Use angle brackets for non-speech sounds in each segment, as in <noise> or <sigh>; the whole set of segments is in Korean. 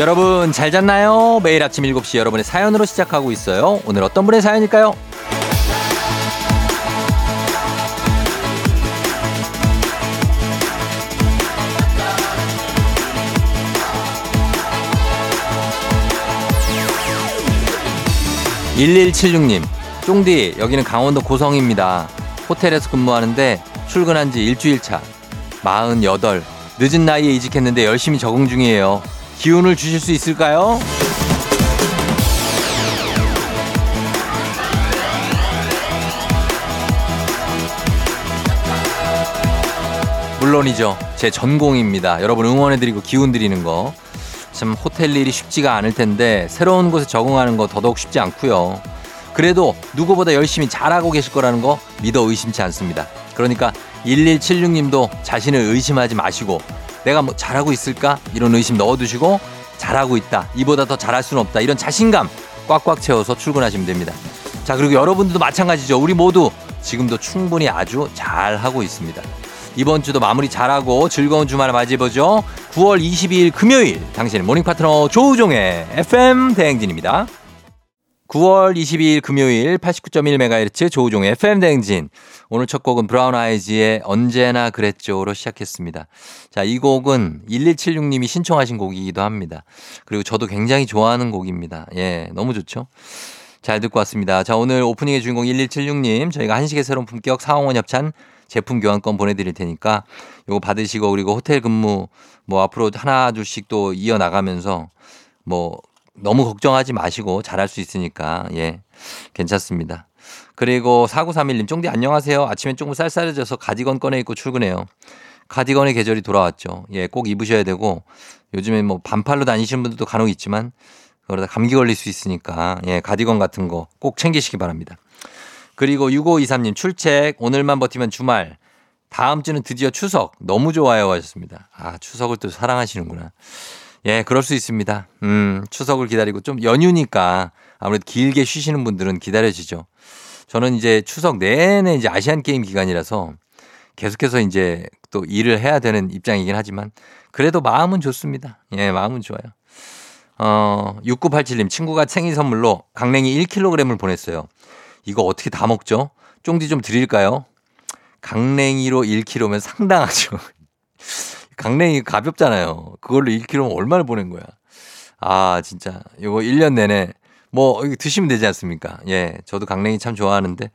여러분 잘 잤나요? 매일 아침 7시 여러분의 사연으로 시작하고 있어요. 오늘 어떤 분의 사연일까요? 1176님, 쫑디, 여기는 강원도 고성입니다. 호텔에서 근무하는데 출근한 지 일주일 차. 48. 늦은 나이에 이직했는데 열심히 적응 중이에요. 기운을 주실 수 있을까요? 물론이죠. 제 전공입니다. 여러분 응원해드리고 기운 드리는 거. 참 호텔 일이 쉽지가 않을 텐데 새로운 곳에 적응하는 거 더더욱 쉽지 않고요. 그래도 누구보다 열심히 잘하고 계실 거라는 거 믿어 의심치 않습니다. 그러니까 1176님도 자신을 의심하지 마시고 내가 뭐 잘하고 있을까? 이런 의심 넣어두시고 잘하고 있다. 이보다 더 잘할 수는 없다. 이런 자신감 꽉꽉 채워서 출근하시면 됩니다. 자, 그리고 여러분들도 마찬가지죠. 우리 모두 지금도 충분히 아주 잘하고 있습니다. 이번 주도 마무리 잘하고 즐거운 주말 맞이해보죠. 9월 22일 금요일 당신의 모닝 파트너 조우종의 FM 대행진입니다. 9월 22일 금요일 89.1MHz 조우종의 FM 대행진. 오늘 첫 곡은 브라운 아이즈의 언제나 그랬죠로 시작했습니다. 자, 이 곡은 1176님이 신청하신 곡이기도 합니다. 그리고 저도 굉장히 좋아하는 곡입니다. 예, 너무 좋죠? 잘 듣고 왔습니다. 자, 오늘 오프닝의 주인공 1176님, 저희가 한식의 새로운 품격 상황원 협찬 제품 교환권 보내드릴 테니까 요거 받으시고 그리고 호텔 근무 뭐 앞으로 하나 둘씩 또 이어 나가면서 뭐 너무 걱정하지 마시고 잘할 수 있으니까 예 괜찮습니다. 그리고 4931님 쫑디 안녕하세요. 아침에 조금 쌀쌀해져서 가디건 꺼내 입고 출근해요. 가디건의 계절이 돌아왔죠. 예, 꼭 입으셔야 되고 요즘에 뭐 반팔로 다니시는 분들도 간혹 있지만 그러다 감기 걸릴 수 있으니까 예, 가디건 같은 거 꼭 챙기시기 바랍니다. 그리고 6523님 출첵 오늘만 버티면 주말 다음 주는 드디어 추석 너무 좋아요 하셨습니다. 아 추석을 또 사랑하시는구나. 예 그럴 수 있습니다. 음 추석을 기다리고 좀 연휴니까 아무래도 길게 쉬시는 분들은 기다려지죠. 저는 이제 추석 내내 이제 아시안 게임 기간이라서 계속해서 이제 또 일을 해야 되는 입장이긴 하지만 그래도 마음은 좋습니다. 예 마음은 좋아요. 어 6987님 친구가 생일 선물로 강냉이 1kg을 보냈어요. 이거 어떻게 다 먹죠? 쫑디 좀 드릴까요? 강냉이로 1kg면 상당하죠. 강냉이 가볍잖아요. 그걸로 1kg면 얼마를 보낸 거야. 아, 진짜. 이거 1년 내내 뭐 드시면 되지 않습니까? 예. 저도 강냉이 참 좋아하는데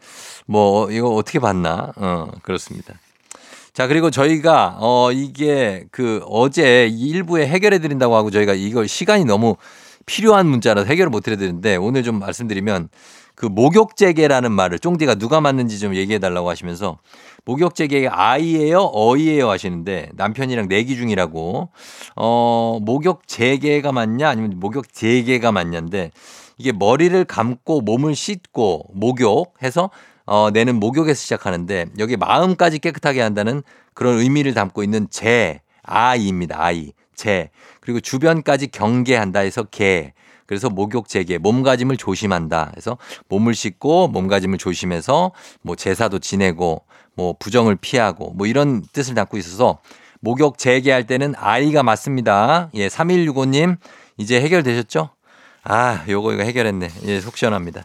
뭐 이거 어떻게 봤나? 어, 그렇습니다. 자, 그리고 저희가 어 이게 그 어제 일부에 해결해 드린다고 하고 저희가 이걸 시간이 너무 필요한 문자라서 해결을 못 해드리는데 오늘 좀 말씀드리면 그 목욕재개라는 말을 쫑디가 누가 맞는지 좀 얘기해 달라고 하시면서 목욕재개가 아이예요, 어이예요? 하시는데 남편이랑 내기 중이라고. 어 목욕재개가 맞냐? 아니면 목욕재개가 맞냐인데 이게 머리를 감고 몸을 씻고 목욕해서 어 내는 목욕에서 시작하는데 여기 마음까지 깨끗하게 한다는 그런 의미를 담고 있는 재 아이입니다. 아이 재 그리고 주변까지 경계한다 해서 개 그래서 목욕 재개, 몸가짐을 조심한다. 해서 몸을 씻고 몸가짐을 조심해서 뭐 제사도 지내고 뭐 부정을 피하고 뭐 이런 뜻을 담고 있어서 목욕 재개할 때는 아이가 맞습니다. 예, 3165님 이제 해결되셨죠? 아, 요거 이거 해결했네. 예, 속 시원합니다.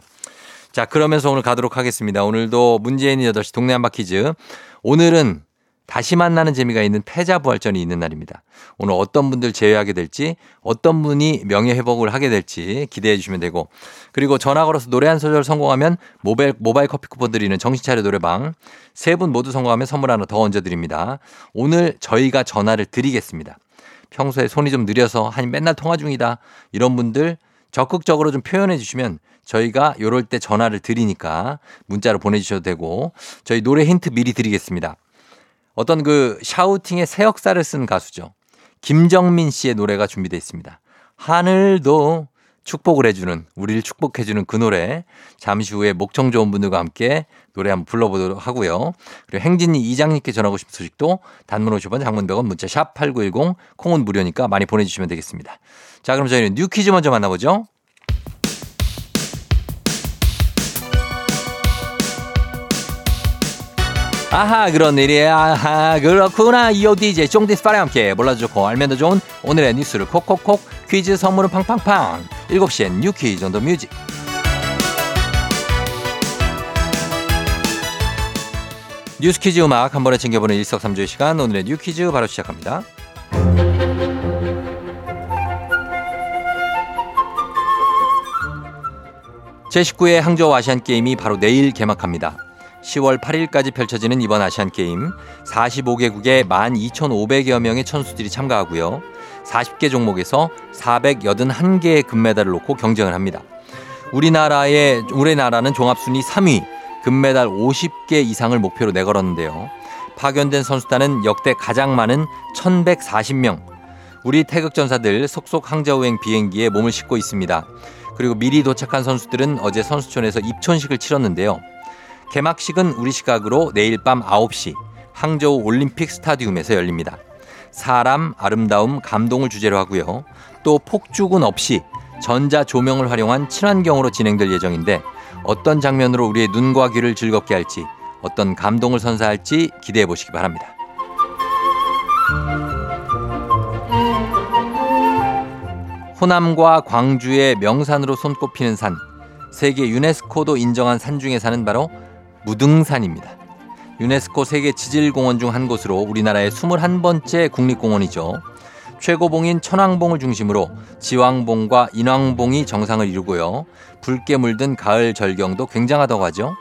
자, 그러면서 오늘 가도록 하겠습니다. 오늘도 문재인이 8시 동네 한바 퀴즈. 오늘은 다시 만나는 재미가 있는 패자부활전이 있는 날입니다. 오늘 어떤 분들 제외하게 될지 어떤 분이 명예회복을 하게 될지 기대해 주시면 되고 그리고 전화 걸어서 노래 한 소절 성공하면 모바일, 모바일 커피 쿠폰 드리는 정신차려 노래방 세 분 모두 성공하면 선물 하나 더 얹어드립니다. 오늘 저희가 전화를 드리겠습니다. 평소에 손이 좀 느려서 한 맨날 통화 중이다 이런 분들 적극적으로 좀 표현해 주시면 저희가 요럴 때 전화를 드리니까 문자로 보내주셔도 되고 저희 노래 힌트 미리 드리겠습니다. 어떤 그 샤우팅의 새 역사를 쓴 가수죠. 김정민 씨의 노래가 준비되어 있습니다. 하늘도 축복을 해주는 우리를 축복해주는 그 노래 잠시 후에 목청 좋은 분들과 함께 노래 한번 불러보도록 하고요. 그리고 행진이 이장님께 전하고 싶은 소식도 단문 50원 장문 100원 문자 샵 8910 콩은 무료니까 많이 보내주시면 되겠습니다. 자 그럼 저희는 뉴 퀴즈 먼저 만나보죠. 아하 그런 일이야 아하 그렇구나. 이오 DJ 쫑디스파랑 함께 몰라도 좋고 알면 더 좋은 오늘의 뉴스를 콕콕콕 퀴즈 선물은 팡팡팡. 7시엔 뉴 퀴즈 온더 뮤직. 뉴스 퀴즈 음악 한 번에 챙겨보는 일석삼조의 시간. 오늘의 뉴 퀴즈 바로 시작합니다. 제19회 항저우 아시안 게임이 바로 내일 개막합니다. 10월 8일까지 펼쳐지는 이번 아시안 게임 45개국의 12,500여 명의 선수들이 참가하고요. 40개 종목에서 481개의 금메달을 놓고 경쟁을 합니다. 우리나라의 우리나라는 종합순위 3위, 금메달 50개 이상을 목표로 내걸었는데요. 파견된 선수단은 역대 가장 많은 1,140명. 우리 태극전사들 속속 항저우행 비행기에 몸을 싣고 있습니다. 그리고 미리 도착한 선수들은 어제 선수촌에서 입촌식을 치렀는데요. 개막식은 우리 시각으로 내일 밤 9시 항저우 올림픽 스타디움에서 열립니다. 사람, 아름다움, 감동을 주제로 하고요. 또 폭죽은 없이 전자 조명을 활용한 친환경으로 진행될 예정인데 어떤 장면으로 우리의 눈과 귀를 즐겁게 할지 어떤 감동을 선사할지 기대해 보시기 바랍니다. 호남과 광주의 명산으로 손꼽히는 산, 세계 유네스코도 인정한 산 중의 산은 바로 무등산입니다. 유네스코 세계 지질공원 중 한 곳으로 우리나라의 21번째 국립공원이죠. 최고봉인 천왕봉을 중심으로 지왕봉과 인왕봉이 정상을 이루고요. 붉게 물든 가을 절경도 굉장하다고 하죠.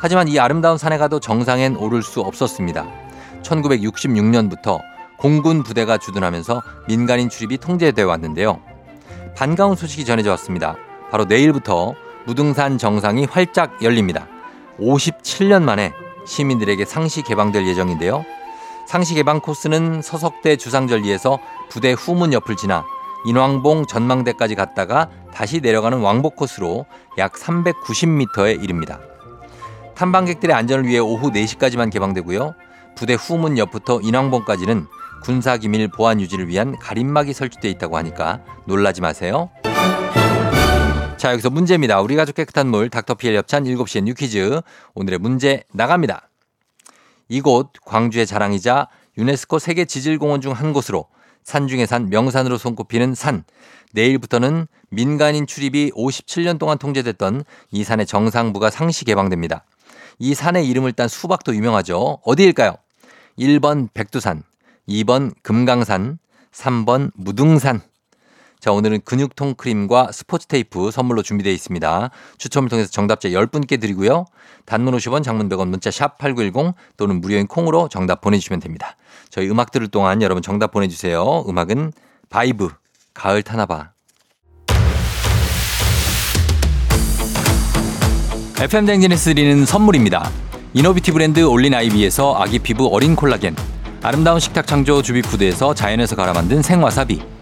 하지만 이 아름다운 산에 가도 정상엔 오를 수 없었습니다. 1966년부터 공군 부대가 주둔하면서 민간인 출입이 통제되어 왔는데요. 반가운 소식이 전해져 왔습니다. 바로 내일부터 무등산 정상이 활짝 열립니다. 57년 만에 시민들에게 상시 개방될 예정인데요. 상시 개방 코스는 서석대 주상절리에서 부대 후문 옆을 지나 인왕봉 전망대까지 갔다가 다시 내려가는 왕복 코스로 약 390m에 이릅니다. 탐방객들의 안전을 위해 오후 4시까지만 개방되고요. 부대 후문 옆부터 인왕봉까지는 군사기밀 보안 유지를 위한 가림막이 설치되어 있다고 하니까 놀라지 마세요. 자, 여기서 문제입니다. 우리 가족 깨끗한 물 닥터피엘 협찬 7시에 뉴퀴즈. 오늘의 문제 나갑니다. 이곳 광주의 자랑이자 유네스코 세계 지질공원 중 한 곳으로 산 중의 산 명산으로 손꼽히는 산. 내일부터는 민간인 출입이 57년 동안 통제됐던 이 산의 정상부가 상시 개방됩니다. 이 산의 이름을 딴 수박도 유명하죠. 어디일까요? 1번 백두산, 2번 금강산, 3번 무등산. 자, 오늘은 근육통 크림과 스포츠 테이프 선물로 준비되어 있습니다. 추첨을 통해서 정답자 10분께 드리고요. 단문 50원, 장문 100원, 문자 샵 8910 또는 무료인 콩으로 정답 보내주시면 됩니다. 저희 음악 들을 동안 여러분 정답 보내주세요. 음악은 바이브, 가을 타나봐. FM 댕진에서 드리는 선물입니다. 이노비티 브랜드 올린 아이비에서 아기 피부 어린 콜라겐. 아름다운 식탁 창조 주비푸드에서 자연에서 갈아 만든 생와사비.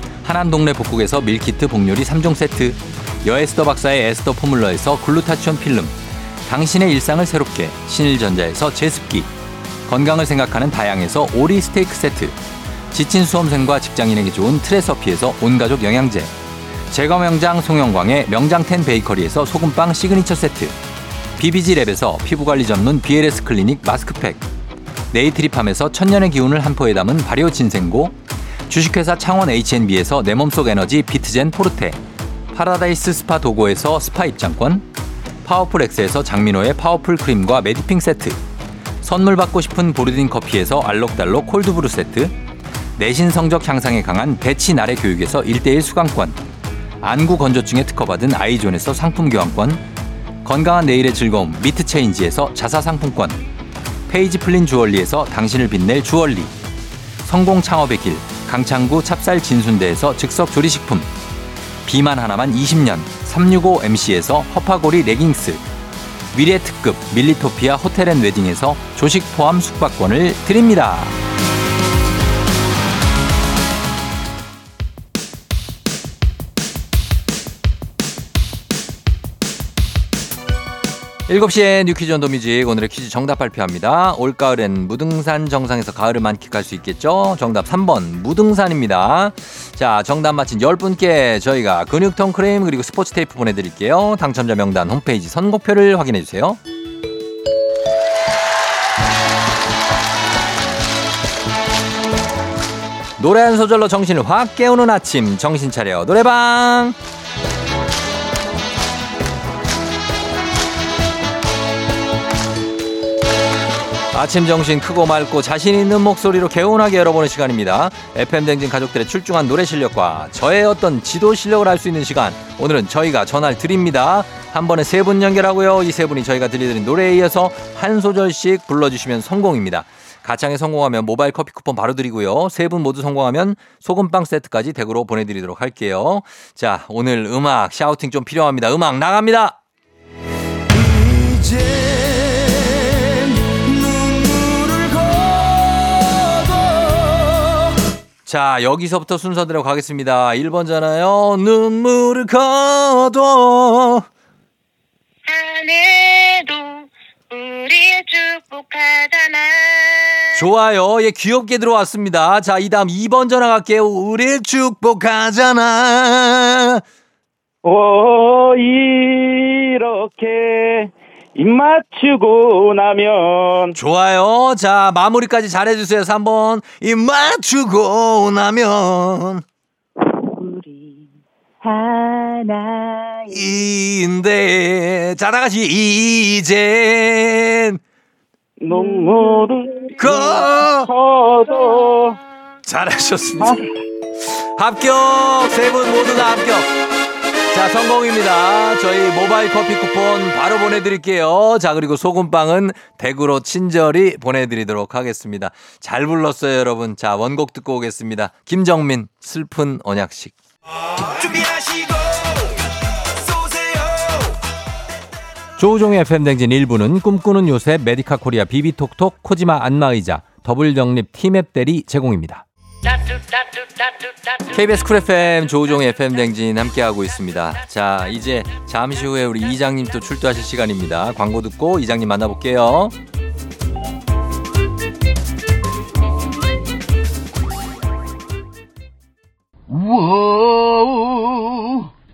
하남 동네 복국에서 밀키트 복요리 3종 세트 여에스더 박사의 에스더 포뮬러에서 글루타치온 필름 당신의 일상을 새롭게 신일전자에서 제습기 건강을 생각하는 다양에서 오리 스테이크 세트 지친 수험생과 직장인에게 좋은 트레서피에서 온가족 영양제 제거 명장 송영광의 명장텐 베이커리에서 소금빵 시그니처 세트 BBG랩에서 피부관리 전문 BLS 클리닉 마스크팩 네이트리팜에서 천년의 기운을 한 포에 담은 발효 진생고 주식회사 창원 H&B에서 내 몸속 에너지 비트젠 포르테 파라다이스 스파 도고에서 스파 입장권 파워풀 엑스에서 장민호의 파워풀 크림과 메디핑 세트 선물 받고 싶은 보르딘 커피에서 알록달록 콜드브루 세트 내신 성적 향상에 강한 배치 나래 교육에서 1대1 수강권 안구 건조증에 특허받은 아이존에서 상품 교환권 건강한 내일의 즐거움 미트체인지에서 자사 상품권 페이지 플린 주얼리에서 당신을 빛낼 주얼리 성공 창업의 길 강창구 찹쌀 진순대에서 즉석 조리식품 비만 하나만 20년 365MC에서 허파고리 레깅스 위례 특급 밀리토피아 호텔 앤 웨딩에서 조식 포함 숙박권을 드립니다. 일곱 시에 뉴퀴즈 온더 뮤직 오늘의 퀴즈 정답 발표합니다. 올가을엔 무등산 정상에서 가을을 만끽할 수 있겠죠? 정답 3번 무등산입니다. 자 정답 맞힌 10분께 저희가 근육통 크림 그리고 스포츠 테이프 보내드릴게요. 당첨자 명단 홈페이지 선곡표를 확인해주세요. 노래 한 소절로 정신을 확 깨우는 아침 정신 차려 노래방 아침 정신 크고 맑고 자신 있는 목소리로 개운하게 열어보는 시간입니다. FM 댕진 가족들의 출중한 노래 실력과 저의 어떤 지도 실력을 알 수 있는 시간. 오늘은 저희가 전화를 드립니다. 한 번에 세 분 연결하고요. 이 세 분이 저희가 들려드린 노래에 이어서 한 소절씩 불러주시면 성공입니다. 가창에 성공하면 모바일 커피 쿠폰 바로 드리고요. 세 분 모두 성공하면 소금빵 세트까지 댁으로 보내드리도록 할게요. 자, 오늘 음악 샤우팅 좀 필요합니다. 음악 나갑니다. 자, 여기서부터 순서대로 가겠습니다. 1번잖아요. 눈물을 거둬. 하늘도 우리의 축복하잖아. 좋아요. 예, 귀엽게 들어왔습니다. 자, 이 다음 2번 전화 갈게요. 우릴 축복하잖아. 오, 이렇게 입 맞추고 나면 좋아요. 자, 마무리까지 잘해주세요. 3번. 입 맞추고 나면. 우리 하나 인데. 자, 다 같이 이젠. 눈물을 거. 거둬 잘하셨습니다. 합격! 세 분 모두 다 합격! 자, 성공입니다. 저희 모바일 커피 쿠폰 바로 보내드릴게요. 자, 그리고 소금빵은 댁으로 친절히 보내드리도록 하겠습니다. 잘 불렀어요, 여러분. 자, 원곡 듣고 오겠습니다. 김정민, 슬픈 언약식. 준비하시고 조우종의 FM댕진 1부는 꿈꾸는 요새 메디카 코리아 비비톡톡 코지마 안마의자 더블정립 티맵 대리 제공입니다. KBS 쿨 FM 조우종의 FM 댕진 함께하고 있습니다. 자, 이제 잠시 후에 우리 이장님 또 출두하실 시간입니다. 광고 듣고 이장님 만나볼게요.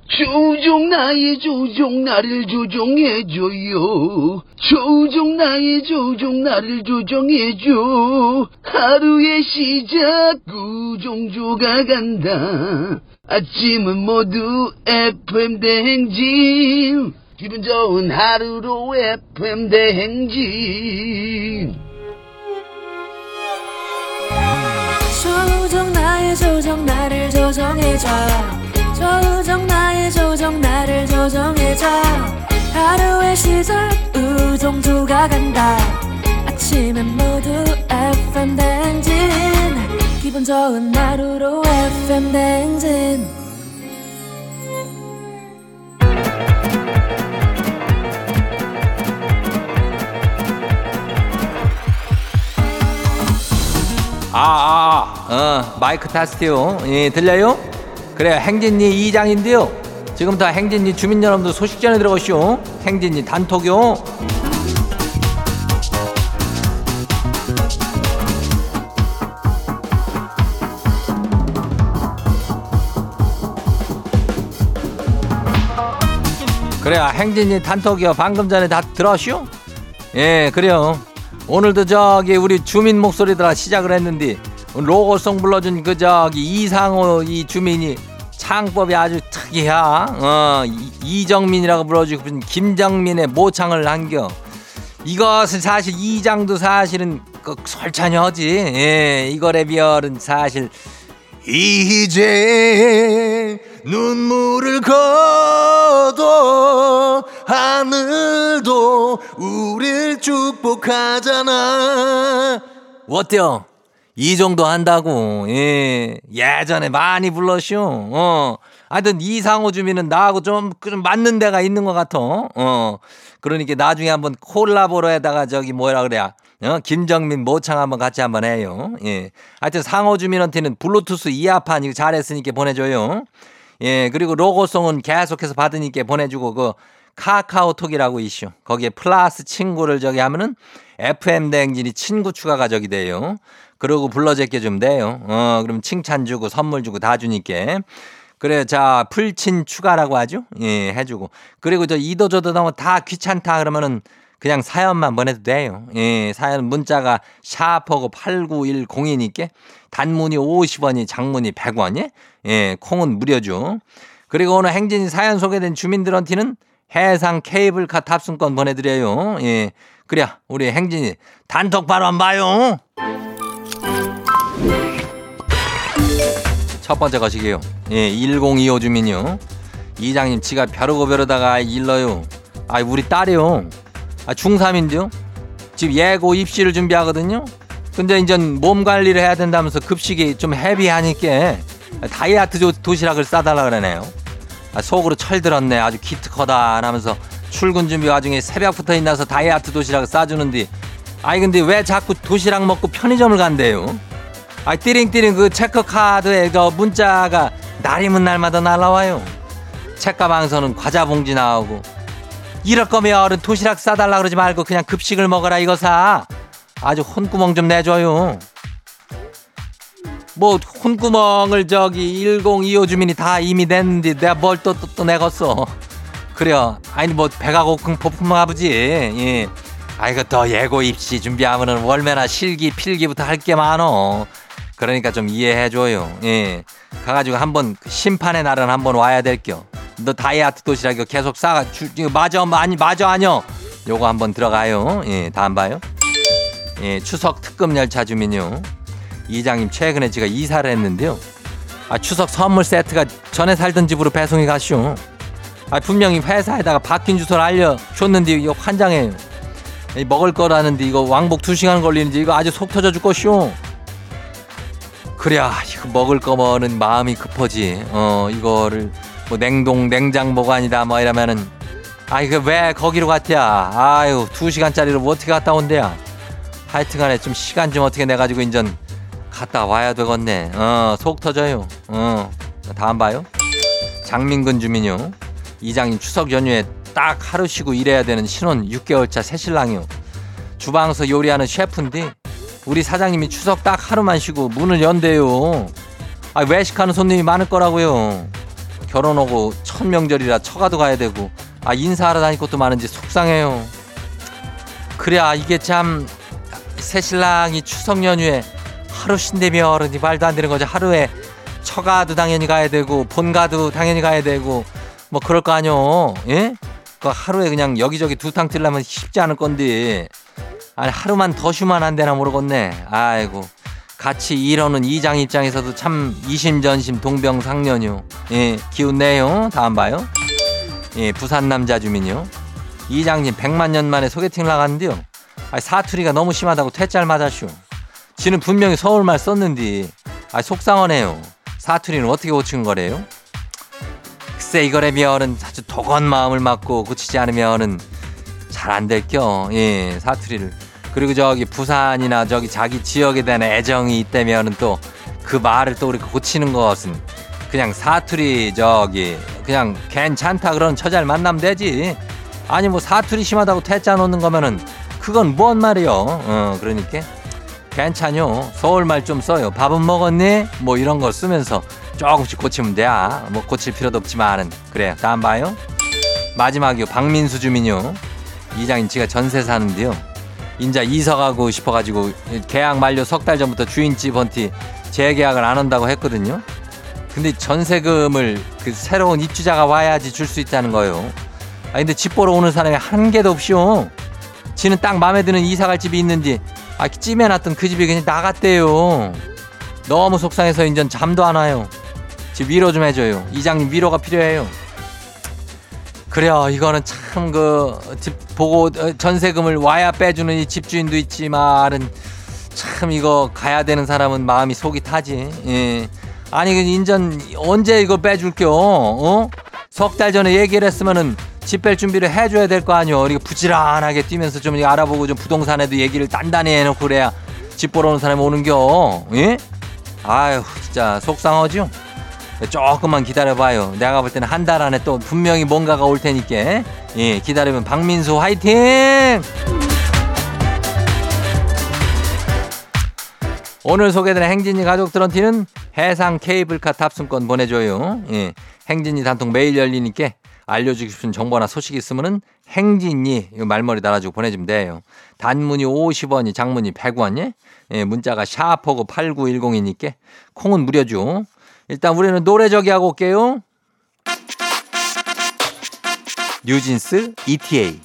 조종 나의 조종 나를 조종해줘요. 조종 나의 조종 나를 조종해줘. 하루의 시작 구종조가 간다. 아침은 모두 FM 대행진. 기분 좋은 하루로 FM 대행진. 조정 나의 조정 나를 조정해줘 조정 나의 조정 나를 조정해줘. 하루의 시절 우정조가 간다. 아침엔 모두 FM 댕진. 기분 좋은 하루로 FM 댕진. 아, 아, 아, 어, 마이크 테스트요. 예, 들려요? 그래요. 행진리 이장인데요. 지금부터 행진리 주민 여러분들 소식 전해 들어가시오. 행진리 단톡요. 그래요. 행진리 단톡이요. 방금 전에 다 들었슈? 예, 그래요. 오늘도 저기 우리 주민 목소리들아 시작을 했는데 로고송 불러준 그 저기 이상호 이 주민이 창법이 아주 특이하. 어, 이- 이정민이라고 불러주고 김정민의 모창을 한겨. 이것은 사실 이장도 사실은 그 솔찬혀지. 예, 이거래 비열은 사실 이제 눈물을 거둬 하늘도 우릴 축복하잖아. 어때요? 이 정도 한다고. 예. 예전에 많이 불렀쇼. 어. 하여튼 이상호 주민은 나하고 좀, 좀 맞는 데가 있는 것 같아. 어. 그러니까 나중에 한번 콜라보로 해다가 저기 뭐라 그래야. 어? 김정민 모창 한번 같이 한번 해요. 예. 하여튼 상호 주민한테는 블루투스 이어판 이거 잘했으니까 보내줘요. 예. 그리고 로고송은 계속해서 받으니까 보내주고 그 카카오톡이라고 이슈. 거기에 플러스 친구를 저기 하면은 FM 대행진이 친구 추가가 저기 돼요. 그러고 불러 제껴 주면 돼요. 어, 그럼 칭찬 주고 선물 주고 다 주니까. 그래, 자, 풀친 추가라고 하죠? 예, 해주고. 그리고 저 이도 저도 너무 다 귀찮다 그러면은 그냥 사연만 보내도 돼요. 예, 사연 문자가 샤퍼고 89102니까 단문이 50원이 장문이 100원이 예, 콩은 무료죠. 그리고 오늘 행진이 사연 소개된 주민들한테는 해상 케이블카 탑승권 보내드려요. 예. 그래, 우리 행진이 단톡 바로 한 봐요. 첫 번째 거시기요. 예, 1025 주민요. 이장님, 지가 벼르고 벼르다가 일러요. 아, 우리 딸이요. 아, 중3인데요. 지금 예고 입시를 준비하거든요. 근데 이제 몸 관리를 해야 된다면서 급식이 좀 헤비하니까 다이어트 조- 도시락을 싸달라 그러네요. 아, 속으로 철들었네. 아주 기특하다. 하면서 출근 준비 와중에 새벽부터 일나서 다이어트 도시락을 싸주는데 아니 근데 왜 자꾸 도시락 먹고 편의점을 간대요? 아 띠링띠링 그 체크카드에 그 문자가 날이면 날마다 날라와요. 책가방에서는 과자 봉지 나오고 이럴 거면 어른 도시락 싸달라 그러지 말고 그냥 급식을 먹어라 이거 사. 아주 혼구멍 좀 내줘요. 뭐 혼구멍을 저기 1025 주민이 다 이미 냈는데 내가 뭘 또 또 또 내겠어. 그래요. 아니 뭐 배가 고픈 고픈 아버지. 예. 아이고 더 예고 입시 준비하면은 월매나 실기 필기부터 할 게 많어. 그러니까 좀 이해해줘요. 예. 가가지고 한번 심판의 날은 한번 와야 될겨. 너 다이어트 도시락 이거 계속 싸가 주 이거 맞아 아니 맞아 아니요. 요거 한번 들어가요. 예. 다음 봐요. 예. 추석 특급 열차 주민요. 이장님 최근에 제가 이사를 했는데요. 아 추석 선물 세트가 전에 살던 집으로 배송이 갔쇼. 아 분명히 회사에다가 바뀐 주소를 알려줬는데 이거 환장해요. 이 먹을 거라는데 이거 왕복 2시간 걸리는지 이거 아주 속 터져 죽겠쇼. 그래 이거 먹을 거면은 마음이 급하지. 어 이거를 뭐 냉동 냉장 보관이다 뭐 이러면은 아 이거 왜 거기로 갔대야. 아유 2시간짜리로 뭐 어떻게 갔다 온대야. 하여튼간에 좀 시간 좀 어떻게 내 가지고 인전 갔다 와야 되겠네. 어, 속 터져요. 어, 다음 봐요. 장민근 주민요. 이장님 추석 연휴에 딱 하루 쉬고 일해야 되는 신혼 6개월차 새신랑이요. 주방에서 요리하는 셰프인데 우리 사장님이 추석 딱 하루만 쉬고 문을 연대요. 아, 외식하는 손님이 많을 거라고요. 결혼 오고 첫 명절이라 처가도 가야 되고 아 인사하러 다닐 것도 많은지 속상해요. 그래야 이게 참 새신랑이 추석 연휴에 하루 쉰다며 어른이 말도 안 되는 거죠. 하루에 처가도 당연히 가야 되고 본가도 당연히 가야 되고 뭐 그럴 거 아니요. 예? 그 하루에 그냥 여기저기 두 탕 틀려면 쉽지 않을 건데 아니 하루만 더 쉬면 안 되나 모르겠네. 아이고 같이 일하는 이장 입장에서도 참 이심전심 동병상련이요. 예, 기운 내요. 다음 봐요. 예, 부산 남자 주민요. 이장님 100만 년 만에 소개팅 나갔는데요. 아, 사투리가 너무 심하다고 퇴짜를 맞았쇼. 지는 분명히 서울말 썼는데 아, 속상하네요. 사투리는 어떻게 고치는 거래요? 글쎄 이거라면은 아주 도건 마음을 맞고 고치지 않으면은 잘 안 될겨. 예, 사투리를. 그리고 저기 부산이나 저기 자기 지역에 대한 애정이 있다면은 또 그 말을 또 우리가 고치는 것은 그냥 사투리 저기 그냥 괜찮다 그런 처자를 만나면 되지. 아니 뭐 사투리 심하다고 퇴짜 놓는 거면은 그건 뭔 말이요. 어, 그러니까 괜찮요. 서울말 좀 써요. 밥은 먹었니? 뭐 이런 거 쓰면서 조금씩 고치면 돼. 아, 뭐 고칠 필요도 없지만은 그래. 다음 봐요. 마지막이요. 박민수 주민요. 이장인 지가 전세 사는데요. 인자 이사 가고 싶어가지고 계약 만료 석 달 전부터 주인집한테 재계약을 안 한다고 했거든요. 근데 전세금을 그 새로운 입주자가 와야지 줄 수 있다는 거예요. 아 근데 집 보러 오는 사람이 한 개도 없이요. 지는 딱 마음에 드는 이사 갈 집이 있는데 아 찜해놨던 그 집이 그냥 나갔대요. 너무 속상해서 인전 잠도 안 와요. 집 위로 좀 해줘요. 이장님 위로가 필요해요. 그래요. 이거는 참 그 집 보고 어, 전세금을 와야 빼주는 이 집주인도 있지만은 참 이거 가야 되는 사람은 마음이 속이 타지. 예. 아니 그 인전 언제 이거 빼줄게요? 어? 석 달 전에 얘기를 했으면은 집 뺄 준비를 해줘야 될 거 아니요. 이거 부지런하게 뛰면서 좀 알아보고 좀 부동산에도 얘기를 단단히 해놓고 그래야 집 보러 오는 사람이 오는겨. 예? 아유 진짜 속상하죠. 조금만 기다려봐요. 내가 볼 때는 한 달 안에 또 분명히 뭔가가 올 테니까. 예, 기다리면 박민수 화이팅! 오늘 소개되는 행진이 가족들한테는 해상 케이블카 탑승권 보내줘요. 예. 행진이 단통 매일 열리니까 알려주고 싶은 정보나 소식 있으면은 행진이 말머리 달아주고 보내주면 돼요. 단문이 50원이 장문이 100원이 예, 문자가 샤프고 8910이니까 콩은 무료죠. 일단 우리는 노래 저기 하고 올게요. 뉴진스 ETA.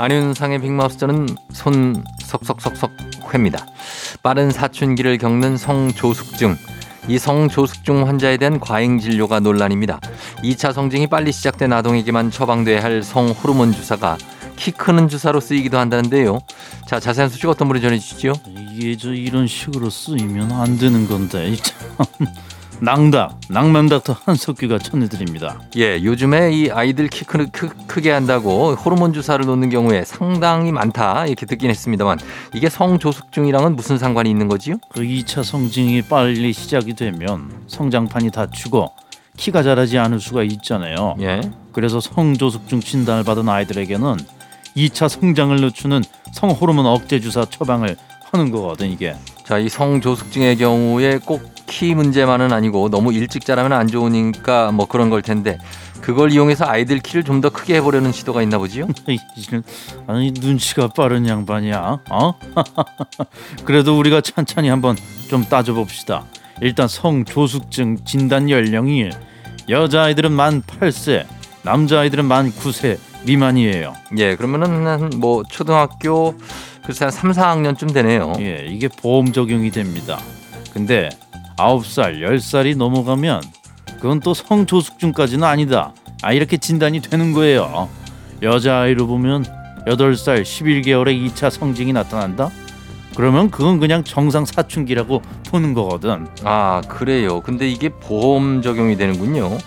안윤상의 빅마우스 저는 손 석석석석 희입니다. 빠른 사춘기를 겪는 성조숙증. 이 성조숙증 환자에 대한 과잉 진료가 논란입니다. 2차 성징이 빨리 시작된 아동에게만 처방돼야 할 성호르몬 주사가 키 크는 주사로 쓰이기도 한다는데요. 자, 자세한 소식 어떤 분이 전해 주시죠? 이게 저 이런 식으로 쓰이면 안 되는 건데 이 참. 낭닥 낭만닥터 한석규가 전해드립니다. 예, 요즘에 이 아이들 키 크, 크, 크게 한다고 호르몬 주사를 놓는 경우에 상당히 많다 이렇게 듣긴 했습니다만 이게 성조숙증이랑은 무슨 상관이 있는 거지요? 그 2차 성징이 빨리 시작이 되면 성장판이 닫히고 키가 자라지 않을 수가 있잖아요. 예. 그래서 성조숙증 진단을 받은 아이들에게는 2차 성장을 늦추는 성호르몬 억제 주사 처방을 하는 거거든 이게. 자, 이 성조숙증의 경우에 꼭 키 문제만은 아니고 너무 일찍 자라면 안 좋으니까 뭐 그런 걸 텐데 그걸 이용해서 아이들 키를 좀 더 크게 해보려는 시도가 있나 보지요? <laughs> 아니 눈치가 빠른 양반이야. 어? <laughs> 그래도 우리가 찬찬히 한번 좀 따져봅시다. 일단 성조숙증 진단 연령이 여자 아이들은 만 8세, 남자 아이들은 만 9세 미만이에요. 예, 그러면은 한뭐 초등학교 글쎄 한 3, 4학년쯤 되네요. 예, 이게 보험 적용이 됩니다. 근데 9살, 10살이 넘어가면 그건 또 성조숙증까지는 아니다. 아 이렇게 진단이 되는 거예요. 여자아이로 보면 8살 11개월에 2차 성징이 나타난다? 그러면 그건 그냥 정상 사춘기라고 보는 거거든. 아, 그래요. 근데 이게 보험 적용이 되는군요.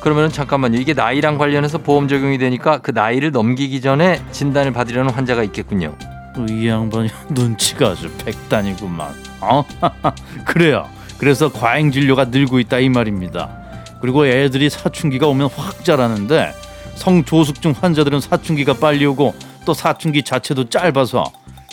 그러면은 잠깐만요. 이게 나이랑 관련해서 보험 적용이 되니까 그 나이를 넘기기 전에 진단을 받으려는 환자가 있겠군요. 이 양반이 <laughs> 눈치가 아주 백단이구만. 어? <laughs> 그래요. 그래서 과잉 진료가 늘고 있다 이 말입니다. 그리고 애들이 사춘기가 오면 확 자라는데 성조숙증 환자들은 사춘기가 빨리 오고 또 사춘기 자체도 짧아서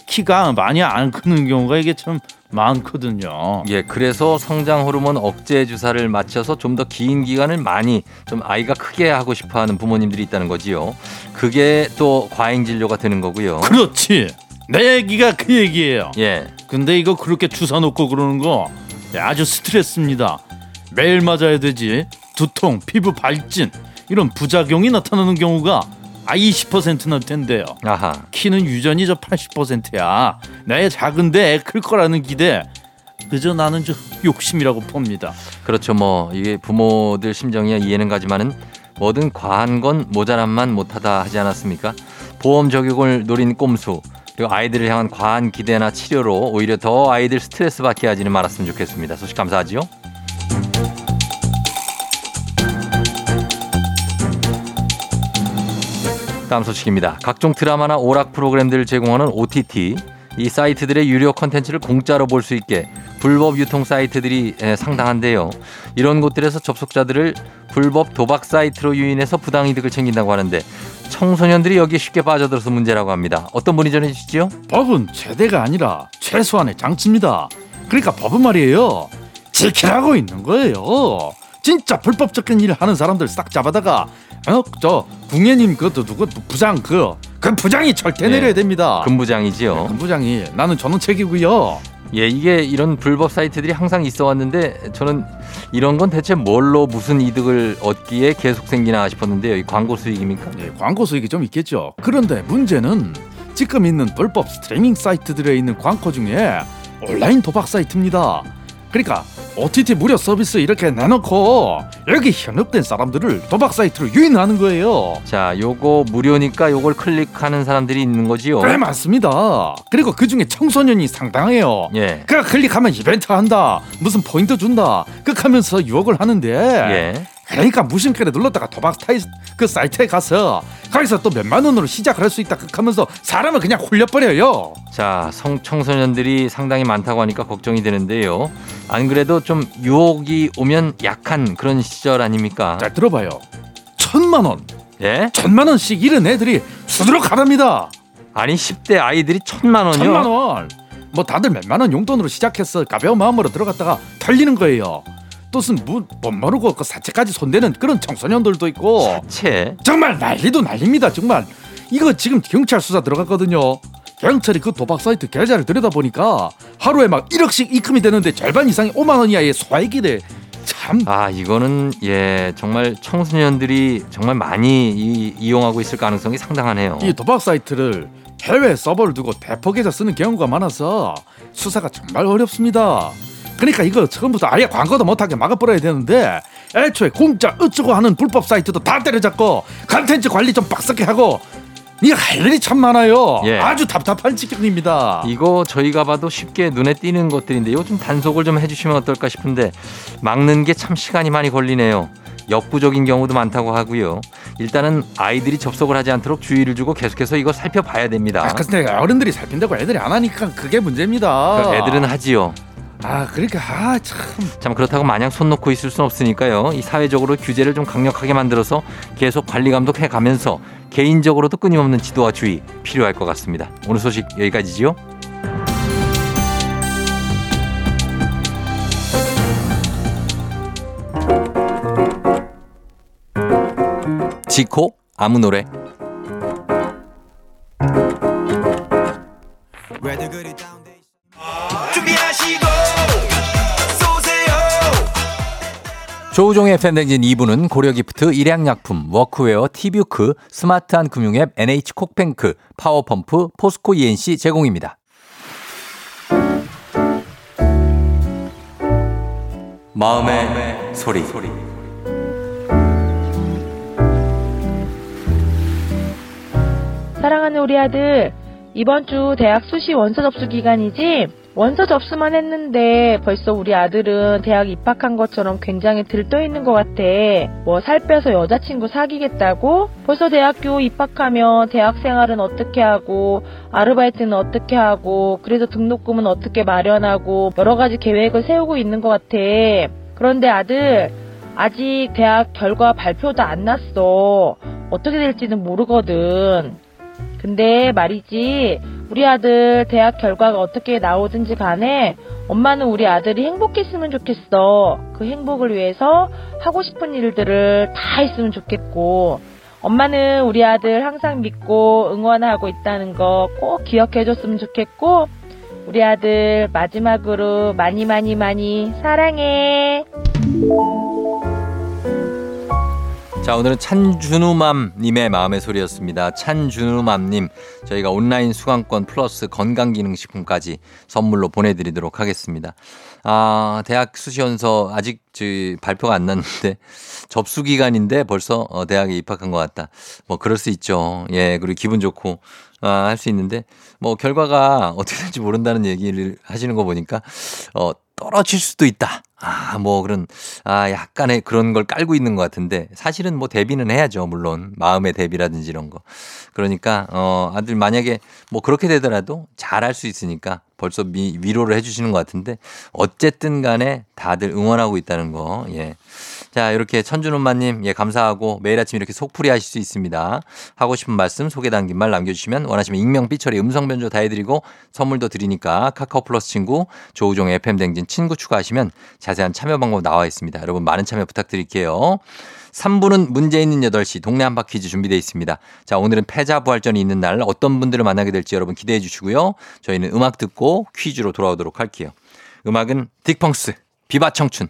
키가 많이 안 크는 경우가 이게 참 많거든요. 예, 그래서 성장 호르몬 억제 주사를 맞춰서 좀 더 긴 기간을 많이 좀 아이가 크게 하고 싶어 하는 부모님들이 있다는 거지요. 그게 또 과잉 진료가 되는 거고요. 그렇지. 내 얘기가 그 얘기예요. 예. 근데 이거 그렇게 주사 놓고 그러는 거 아주 스트레스입니다. 매일 맞아야 되지. 두통, 피부 발진 이런 부작용이 나타나는 경우가 아 20%나 된대요. 아하. 키는 유전이 저 80%야. 내 작은데 애클 거라는 기대. 그저 나는 저 욕심이라고 봅니다. 그렇죠. 뭐 이게 부모들 심정이야 이해는 가지만은 뭐든 과한 건 모자람만 못하다 하지 않았습니까? 보험 적용을 노린 꼼수 그리고 아이들을 향한 과한 기대나 치료로 오히려 더 아이들 스트레스 받게 하지는 말았으면 좋겠습니다. 소식 감사하지요. 다음 소식입니다. 각종 드라마나 오락 프로그램들을 제공하는 OTT 이 사이트들의 유료 컨텐츠를 공짜로 볼 수 있게 불법 유통 사이트들이 에, 상당한데요. 이런 곳들에서 접속자들을 불법 도박 사이트로 유인해서 부당 이득을 챙긴다고 하는데 청소년들이 여기에 쉽게 빠져들어서 문제라고 합니다. 어떤 분이 전해주시죠? 법은 제대가 아니라 최소한의 장치입니다. 그러니까 법은 말이에요. 지키라고 있는 거예요. 진짜 불법적인 일을 하는 사람들 싹 잡아다가 어, 저 궁예님 그것도 누구 부장 그, 그 부장이 절대 네. 내려야 됩니다. 금부장이지요. 금 부장이 나는 저는 책이고요. 예, 이게 이런 불법 사이트들이 항상 있어 왔는데 저는 이런 건 대체 뭘로 무슨 이득을 얻기에 계속 생기나 싶었는데요. 이 광고 수익입니까? 예, 광고 수익이 좀 있겠죠. 그런데 문제는 지금 있는 불법 스트리밍 사이트들에 있는 광고 중에 온라인 도박 사이트입니다. 그러니까 OTT 무료 서비스 이렇게 내놓고 여기 현혹된 사람들을 도박 사이트로 유인하는 거예요. 자, 요거 무료니까 요걸 클릭하는 사람들이 있는 거지요. 그래 맞습니다. 그리고 그 중에 청소년이 상당해요. 예. 그 클릭하면 이벤트 한다, 무슨 포인트 준다, 극하면서 유혹을 하는데. 예. 그러니까 무심결에 눌렀다가 도박 타이 그 사이트에 가서 거기서 또 몇만 원으로 시작을 할 수 있다 극하면서 사람을 그냥 홀려버려요. 자, 성 청소년들이 상당히 많다고 하니까 걱정이 되는데요. 안 그래도 좀 유혹이 오면 약한 그런 시절 아닙니까? 잘 들어봐요. 천만 원, 예? 천만 원씩 잃은 애들이 수두룩 가랍니다. 아니 10대 아이들이 천만 원이요? 천만 원. 뭐 다들 몇만 원 용돈으로 시작해서 가벼운 마음으로 들어갔다가 털리는 거예요. 또는 뭐못 모르고 그 사채까지 손대는 그런 청소년들도 있고 채. 정말 난리도 난립니다. 정말 이거 지금 경찰 수사 들어갔거든요. 경찰이 그 도박 사이트 계좌를 들여다보니까 하루에 막 1억씩 입금이 되는데 절반 이상이 5만 원 이하의 소액이래. 참 아 이거는 예 정말 청소년들이 정말 많이 이, 이용하고 있을 가능성이 상당하네요. 이 도박 사이트를 해외 서버를 두고 대폭해서 쓰는 경우가 많아서 수사가 정말 어렵습니다. 그러니까 이거 처음부터 아예 광고도 못하게 막아버려야 되는데 애초에 공짜 어쩌고 하는 불법 사이트도 다 때려잡고 컨텐츠 관리 좀 빡세게 하고 이거 할 일이 참 많아요. 예. 아주 답답한 지경입니다. 이거 저희가 봐도 쉽게 눈에 띄는 것들인데 이거 좀 단속을 좀 해주시면 어떨까 싶은데 막는 게 참 시간이 많이 걸리네요. 역부족인 경우도 많다고 하고요. 일단은 아이들이 접속을 하지 않도록 주의를 주고 계속해서 이거 살펴봐야 됩니다. 아, 근데 어른들이 살핀다고 애들이 안 하니까 그게 문제입니다. 그 애들은 하지요. 아 그러니까 아 참 참 그렇다고 마냥 손 놓고 있을 수는 없으니까요. 이 사회적으로 규제를 좀 강력하게 만들어서 계속 관리 감독해 가면서 개인적으로도 끊임없는 지도와 주의 필요할 것 같습니다. 오늘 소식 여기까지지요. 지코 아무 노래 조우종의 FM 댕진 2부는 고려기프트, 일양약품, 워크웨어, 티뷰크, 스마트한 금융앱 NH콕뱅크, 파워펌프, 포스코 E&C 제공입니다. 마음의, 소리. 사랑하는 우리 아들, 이번 주 대학 수시 원서 접수 기간이지? 원서 접수만 했는데 벌써 우리 아들은 대학 입학한 것처럼 굉장히 들떠 있는 것 같아. 뭐 살 빼서 여자친구 사귀겠다고? 벌써 대학교 입학하면 대학 생활은 어떻게 하고, 아르바이트는 어떻게 하고, 그래서 등록금은 어떻게 마련하고, 여러 가지 계획을 세우고 있는 것 같아. 그런데 아들, 아직 대학 결과 발표도 안 났어. 어떻게 될지는 모르거든. 근데 말이지, 우리 아들 대학 결과가 어떻게 나오든지 간에 엄마는 우리 아들이 행복했으면 좋겠어. 그 행복을 위해서 하고 싶은 일들을 다 했으면 좋겠고, 엄마는 우리 아들 항상 믿고 응원하고 있다는 거 꼭 기억해 줬으면 좋겠고, 우리 아들 마지막으로 많이 많이 많이 사랑해. 자, 오늘은 찬준우맘님의 마음의 소리였습니다. 찬준우맘님, 저희가 온라인 수강권 플러스 건강기능식품까지 선물로 보내드리도록 하겠습니다. 아, 대학 수시연서 아직 저 발표가 안 났는데 <laughs> 접수 기간인데 벌써 어, 대학에 입학한 것 같다. 뭐 그럴 수 있죠. 예, 그리고 기분 좋고 아, 할 수 있는데 뭐 결과가 어떻게 될지 모른다는 얘기를 하시는 거 보니까 어, 떨어질 수도 있다. 아, 뭐 그런 아, 약간의 그런 걸 깔고 있는 것 같은데 사실은 뭐 대비는 해야죠. 물론 마음의 대비라든지 이런 거. 그러니까 어, 아들 만약에 뭐 그렇게 되더라도 잘할 수 있으니까 벌써 미, 위로를 해주시는 것 같은데 어쨌든 간에 다들 응원하고 있다는 거. 예. 자, 이렇게 천준엄마님, 예, 감사하고 매일 아침 이렇게 속풀이 하실 수 있습니다. 하고 싶은 말씀, 소개 담긴 말 남겨주시면 원하시면 익명, 삐처리, 음성 변조 다 해드리고 선물도 드리니까 카카오 플러스 친구, 조우종의 FM댕진 친구 추가하시면 자세한 참여 방법 나와 있습니다. 여러분 많은 참여 부탁드릴게요. 3부는 문제 있는 8시 동네 한바 퀴즈 준비되어 있습니다. 자, 오늘은 패자 부활전이 있는 날 어떤 분들을 만나게 될지 여러분 기대해 주시고요. 저희는 음악 듣고 퀴즈로 돌아오도록 할게요. 음악은 딕펑스, 비바 청춘.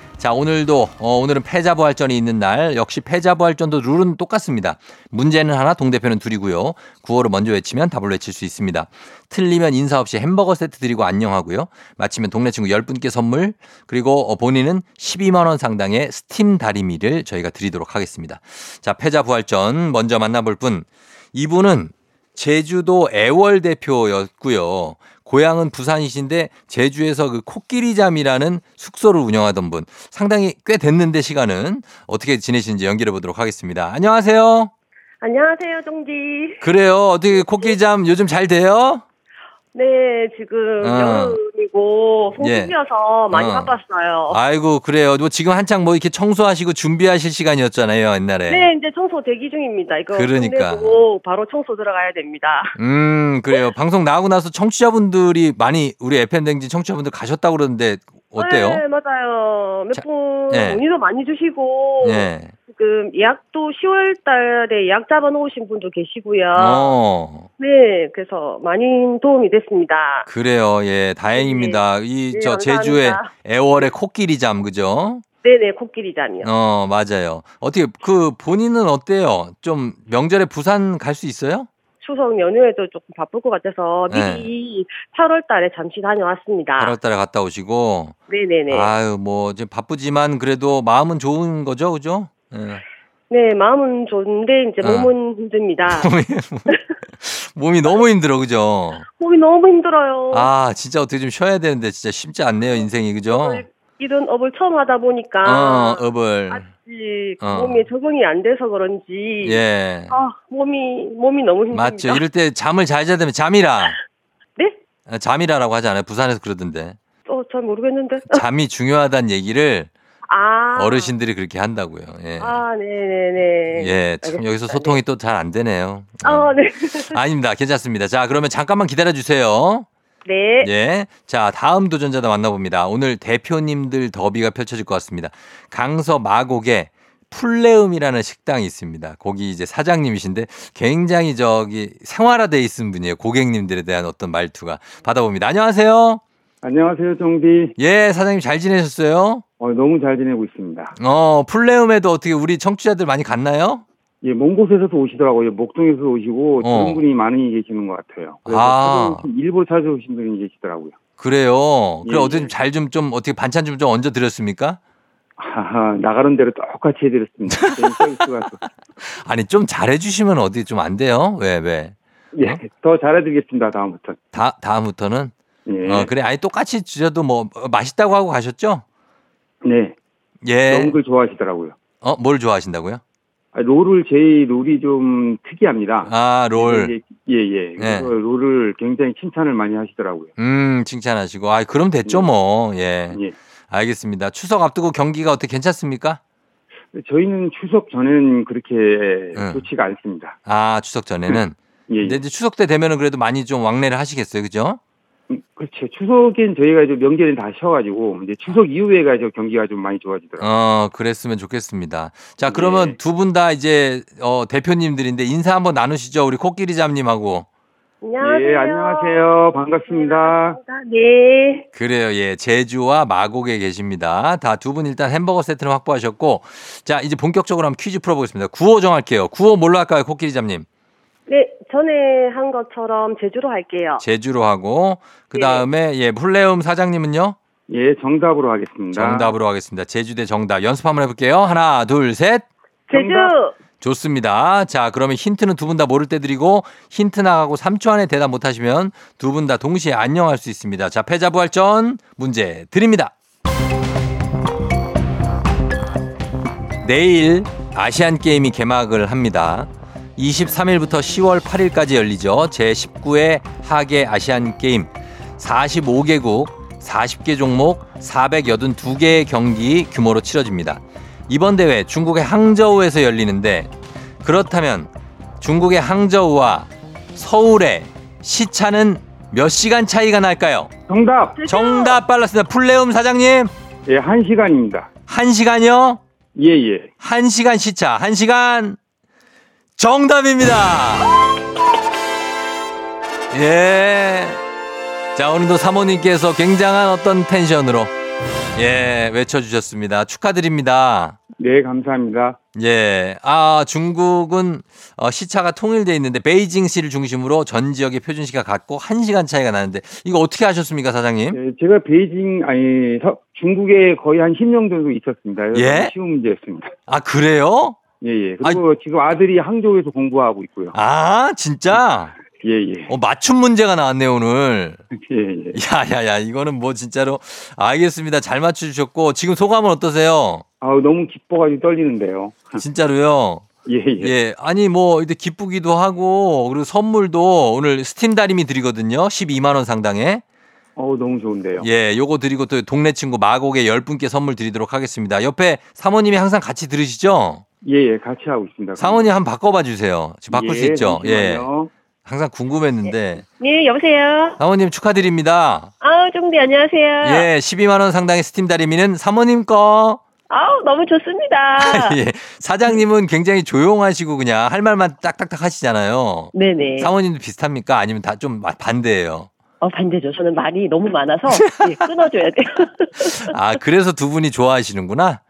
자 오늘도 어, 오늘은 패자부활전이 있는 날 역시 패자부활전도 룰은 똑같습니다 문제는 하나 동대표는 둘이고요 구호를 먼저 외치면 답을 외칠 수 있습니다 틀리면 인사 없이 햄버거 세트 드리고 안녕하고요. 마치면 동네 친구 10분께 선물 그리고 어, 본인은 12만 원 상당의 스팀 다리미를 저희가 드리도록 하겠습니다. 자, 패자 부활전 먼저 만나볼 분. 이분은 제주도 애월 대표였고요. 고향은 부산이신데 제주에서 그 코끼리잠이라는 숙소를 운영하던 분. 상당히 꽤 됐는데 시간은 어떻게 지내시는지 연결해 보도록 하겠습니다. 안녕하세요. 안녕하세요, 종지. 그래요. 어떻게 코끼리잠 요즘 잘 돼요? 네, 지금 어. 여름이고 송수기여서 많이 어. 바빴어요. 아이고 그래요. 뭐 지금 한창 뭐 이렇게 청소하시고 준비하실 시간이었잖아요 옛날에. 네, 이제 청소 대기 중입니다. 이거 그러니까. 바로 청소 들어가야 됩니다. 음 그래요. <laughs> 방송 나오고 나서 청취자분들이 많이 우리 FM 댕진 청취자분들 가셨다고 그러는데 어때요? 네, 맞아요. 자, 몇분 네. 문의도 많이 주시고 네. 지금 예약도 10월 달에 예약 잡아 놓으신 분도 계시고요. 어 네, 그래서 많이 도움이 됐습니다. 그래요. 예 다행입니다. 이 네, 저 감사합니다. 제주의 애월의 코끼리 잠 그죠? 네네, 코끼리 잠이요. 어 맞아요. 어떻게 그 본인은 어때요? 좀 명절에 부산 갈 수 있어요? 추석 연휴에도 조금 바쁠 것 같아서 네. 미리 8월 달에 잠시 다녀왔습니다. 8월 달에 갔다 오시고. 네네네. 아유 뭐 이제 바쁘지만 그래도 마음은 좋은 거죠, 그죠? 예. 네, 마음은 좋은데 이제 어. 몸은 힘듭니다. <laughs> 몸이 너무 힘들어, 그죠? 몸이 너무 힘들어요. 아, 진짜 어떻게 좀 쉬어야 되는데 진짜 쉽지 않네요, 인생이, 그죠? 이런 업을 처음 하다 보니까 어, 업을. 아직 어. 몸에 적응이 안 돼서 그런지 예. 아 몸이 몸이 너무 힘듭니다. 맞죠. 이럴 때 잠을 잘 자야 되면 잠이라. 네? 아, 잠이라라고 하잖아요. 부산에서 그러던데. 어, 잘 모르겠는데. 잠이 중요하다는 얘기를 아 어르신들이 그렇게 한다고요. 예. 아 네네네. 예, 참 여기서 알겠습니다. 소통이 또 잘 안 되네요. 예. 아 네. <laughs> 아닙니다. 괜찮습니다. 자, 그러면 잠깐만 기다려 주세요. 네. 예. 자, 다음 도전자도 만나봅니다. 오늘 대표님들 더비가 펼쳐질 것 같습니다. 강서 마곡에 풀레음이라는 식당이 있습니다. 거기 이제 사장님이신데 굉장히 저기 생활화돼 있은 분이에요. 고객님들에 대한 어떤 말투가 받아봅니다. 안녕하세요. 안녕하세요, 정디. 예, 사장님 잘 지내셨어요? 어, 너무 잘 지내고 있습니다. 어, 풀레음에도 어떻게 우리 청취자들 많이 갔나요? 예, 먼 곳에서도 오시더라고요. 목동에서 오시고 어. 좋은 분이 많이 계시는 것 같아요. 그래서 아. 일부러 찾아오신 분이 계시더라고요. 그래요. 그래 예, 어떻게 예. 잘좀 좀 어떻게 반찬 좀 좀 얹어 드렸습니까? 하하, 나가는 대로 똑같이 해드렸습니다. <laughs> 아니 좀 잘해 주시면 어디 좀 안 돼요? 왜 왜? 예, 어? 더 잘해드리겠습니다. 다음부터. 다 다음부터는 예, 어 그래 아니 똑같이 주셔도 뭐 어, 맛있다고 하고 가셨죠? 네, 예. 그 좋아하시더라고요. 어 뭘 좋아하신다고요? 아, 롤을 제 롤이 좀 특이합니다. 아 롤. 예, 예. 그래서 롤을 굉장히 칭찬을 많이 하시더라고요. 음 칭찬하시고 아 그럼 됐죠 뭐 예. 예. 알겠습니다. 추석 앞두고 경기가 어떻게 괜찮습니까? 저희는 추석 전에는 그렇게 응. 좋지가 않습니다. 아 추석 전에는. 예, 예. 근데 이제 추석 때 되면은 그래도 많이 좀 왕래를 하시겠어요, 그죠? 음, 그렇죠. 추석엔 저희가 이제 명절엔 다 쉬어가지고 이제 추석 이후에가 저 경기가 좀 많이 좋아지더라고요. 어, 그랬으면 좋겠습니다. 자, 그러면 네. 두분 다 이제 어, 대표님들인데 인사 한번 나누시죠. 우리 코끼리 잠님하고. 안녕하세요. 예, 안녕하세요. 반갑습니다. 네. 그래요. 예. 제주와 마곡에 계십니다. 다 두 분 일단 햄버거 세트는 확보하셨고. 자, 이제 본격적으로 한번 퀴즈 풀어보겠습니다. 구호 정할게요. 구호 뭘로 할까요, 코끼리 잠님? 네, 전에 한 것처럼 제주로 할게요. 제주로 하고. 그 다음에, 예, 플레움 사장님은요? 예, 정답으로 하겠습니다. 정답으로 하겠습니다. 제주대 정답. 연습 한번 해볼게요. 하나, 둘, 셋. 제주. 정답. 좋습니다. 자, 그러면 힌트는 두 분 다 모를 때 드리고 힌트 나가고 3초 안에 대답 못 하시면 두 분 다 동시에 안녕할 수 있습니다. 자, 패자부활전 문제 드립니다. 내일 아시안 게임이 개막을 합니다. 23일부터 10월 8일까지 열리죠. 제19회 하계 아시안 게임 45개국 40개 종목 482개의 경기 규모로 치러집니다. 이번 대회 중국의 항저우에서 열리는데 그렇다면 중국의 항저우와 서울의 시차는 몇 시간 차이가 날까요? 정답. 정답 빨랐습니다. 풀레움 사장님. 예, 한 시간입니다. 한시간이요 예, 예. 한시간 시차. 한시간 정답입니다. 예. 자, 오늘도 사모님께서 굉장한 어떤 텐션으로 예, 외쳐주셨습니다. 축하드립니다. 네, 감사합니다. 예. 아, 중국은 어, 시차가 통일돼 있는데 베이징시를 중심으로 전 지역의 표준 시가 같고 1시간 차이가 나는데 이거 어떻게 하셨습니까, 사장님? 예, 제가 베이징, 아니, 서- 중국에 거의 한 10년 정도 있었습니다. 예? 쉬운 문제였습니다. 아, 그래요? 예, 예. 그리고 지금 아들이 항저우에서 공부하고 있고요. 아, 진짜? 예, 예. 어, 맞춤 문제가 나왔네요, 오늘. 예, 예. 야, 야, 야, 이거는 뭐 진짜로 알겠습니다. 잘 맞춰주셨고 지금 소감은 어떠세요? 아우, 너무 기뻐가지고 떨리는데요. 진짜로요. 예, 예. 예, 아니 뭐 이제 기쁘기도 하고 그리고 선물도 오늘 스팀 다리미 드리거든요. 12만 원 상당의. 어우, 너무 좋은데요. 예, 요거 드리고 또 동네 친구 마곡에 10분께 선물 드리도록 하겠습니다. 옆에 사모님이 항상 같이 들으시죠? 예, 예. 같이 하고 있습니다. 사모님 한번 바꿔봐 주세요. 지금 바꿀 수 있죠? 예. 잠시만요. 항상 궁금했는데. 네, 여보세요. 사모님 축하드립니다. 아우, 종대 안녕하세요. 예, 12만 원 상당의 스팀 다리미는 사모님 거. 아우, 너무 좋습니다. <laughs> 예. 사장님은 굉장히 조용하시고 그냥 할 말만 딱딱딱 하시잖아요. 네 네. 사모님도 비슷합니까? 아니면 다 좀 반대예요? 어, 반대죠. 저는 말이 너무 많아서 예, 끊어줘야 돼요. <laughs> 아, 그래서 두 분이 좋아하시는구나?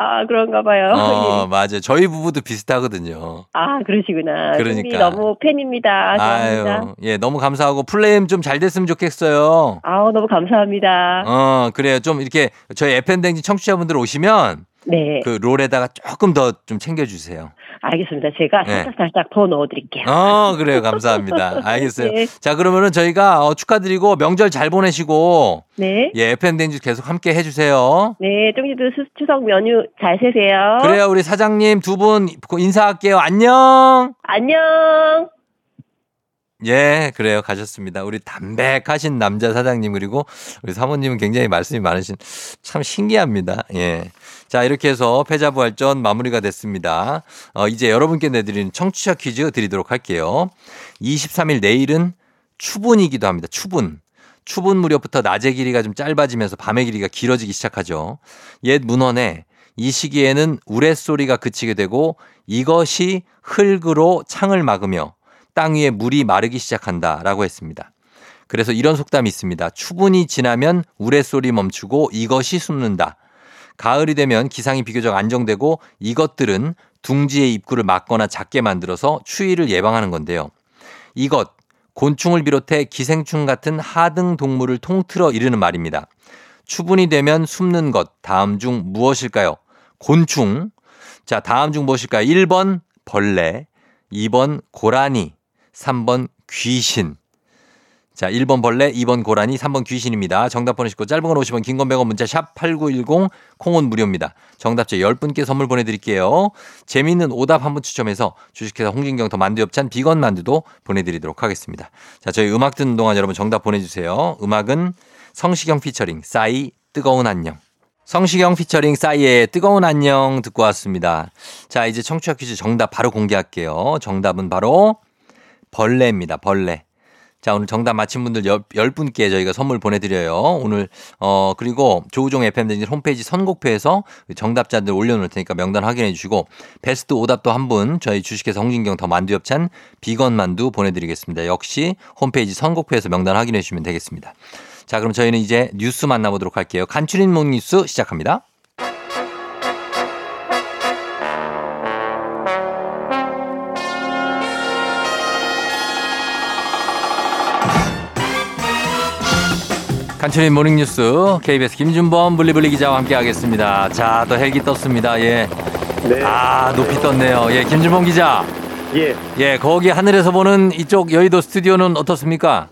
아, 그런가 봐요. 어, <laughs> 예. 맞아요. 저희 부부도 비슷하거든요. 아, 그러시구나. 그러니까. 너무 팬입니다. 좋아합니다. 아유, 예, 너무 감사하고 플레임 좀 잘 됐으면 좋겠어요. 아우, 너무 감사합니다. 어, 그래요. 좀 이렇게 저희 FM댕지 청취자분들 오시면 네, 그 롤에다가 조금 더 좀 챙겨주세요. 알겠습니다. 제가 네. 살짝 살짝 더 넣어드릴게요. 어, 그래요. 감사합니다. <laughs> 알겠어요. 네. 자, 그러면은 저희가 어, 축하드리고 명절 잘 보내시고 네. 예, FM댕지 계속 함께 해주세요. 네, 수- 추석 연휴 잘 세세요. 그래요, 우리 사장님 두 분 인사할게요. 안녕! 안녕. 예, 그래요. 가셨습니다. 우리 담백하신 남자 사장님, 그리고 우리 사모님은 굉장히 말씀이 많으신 참 신기합니다. 예. 자, 이렇게 해서 패자부활전 마무리가 됐습니다. 어, 이제 여러분께 내드리는 청취자 퀴즈 드리도록 할게요. 23일 내일은 추분이기도 합니다. 추분. 추분 무렵부터 낮의 길이가 좀 짧아지면서 밤의 길이가 길어지기 시작하죠. 옛 문헌에 이 시기에는 우레소리가 그치게 되고 이것이 흙으로 창을 막으며 땅 위에 물이 마르기 시작한다 라고 했습니다. 그래서 이런 속담이 있습니다. 추분이 지나면 우레소리 멈추고 이것이 숨는다. 가을이 되면 기상이 비교적 안정되고 이것들은 둥지의 입구를 막거나 작게 만들어서 추위를 예방하는 건데요. 이것, 곤충을 비롯해 기생충 같은 하등 동물을 통틀어 이르는 말입니다. 추분이 되면 숨는 것, 다음 중 무엇일까요? 곤충. 자, 다음 중 무엇일까요? 1번 벌레, 2번 고라니, 3번 귀신. 자, 1번 벌레, 2번 고라니, 3번 귀신입니다. 정답 보내시고 짧은 건 50원, 긴 건 100원 문자 샵 8910 콩은 무료입니다. 정답자 10분께 선물 보내드릴게요. 재미있는 오답 한 분 추첨해서 주식회사 홍진경 더 만두엽찬 비건 만두도 보내드리도록 하겠습니다. 자, 저희 음악 듣는 동안 여러분 정답 보내주세요. 음악은 성시경 피처링 싸이 뜨거운 안녕. 성시경 피처링 싸이의 뜨거운 안녕 듣고 왔습니다. 자, 이제 청취자 퀴즈 정답 바로 공개할게요. 정답은 바로 벌레입니다. 벌레. 자, 오늘 정답 맞힌 분들 10분께 저희가 선물 보내드려요. 오늘, 어, 그리고 조우종 FM댕진 홈페이지 선곡표에서 정답자들 올려놓을 테니까 명단 확인해 주시고, 베스트 오답도 한 분, 저희 주식회사 홍진경 더 만두엽찬 비건 만두 보내드리겠습니다. 역시 홈페이지 선곡표에서 명단 확인해 주시면 되겠습니다. 자, 그럼 저희는 이제 뉴스 만나보도록 할게요. 간추린 목 뉴스 시작합니다. 간추린 모닝뉴스 KBS 김준범 블리블리 기자와 함께하겠습니다. 자, 또 헬기 떴습니다. 예. 네. 아, 높이 떴네요. 예, 김준범 기자. 예, 예, 거기 하늘에서 보는 이쪽 여의도 스튜디오는 어떻습니까?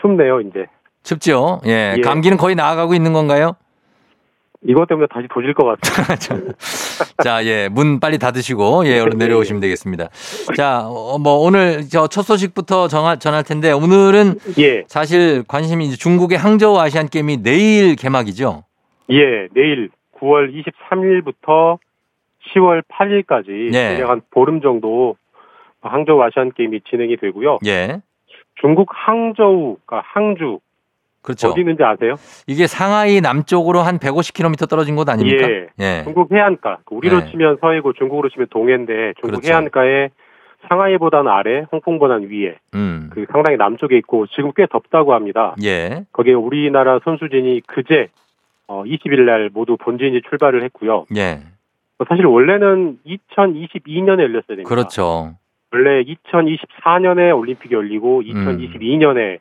춥네요, 이제. 춥죠? 예, 예. 감기는 거의 나아가고 있는 건가요? 이것 때문에 다시 도질 것 같아요. <laughs> 자, 예, 문 빨리 닫으시고, 예, 얼른 내려오시면 되겠습니다. 자, 어, 뭐, 오늘 저 첫 소식부터 정하, 전할 텐데, 오늘은 예, 사실 관심이 이제 중국의 항저우 아시안 게임이 내일 개막이죠? 예, 내일 9월 23일부터 10월 8일까지 예. 대략 한 보름 정도 항저우 아시안 게임이 진행이 되고요. 예. 중국 항저우, 그러니까 항주 그렇죠. 어디 있는지 아세요? 이게 상하이 남쪽으로 한 150km 떨어진 곳 아닙니까? 예. 예. 중국 해안가. 그 우리로 네. 치면 서해고 중국으로 치면 동해인데 중국 그렇죠. 해안가에 상하이보다는 아래, 홍콩보다는 위에 음. 그 상당히 남쪽에 있고 지금 꽤 덥다고 합니다. 예. 거기에 우리나라 선수진이 그제 어, 20일 날 모두 본진이 출발을 했고요. 예. 뭐 사실 원래는 2022년에 열렸어야 됩니다. 그렇죠. 원래 2024년에 올림픽이 열리고 음. 2022년에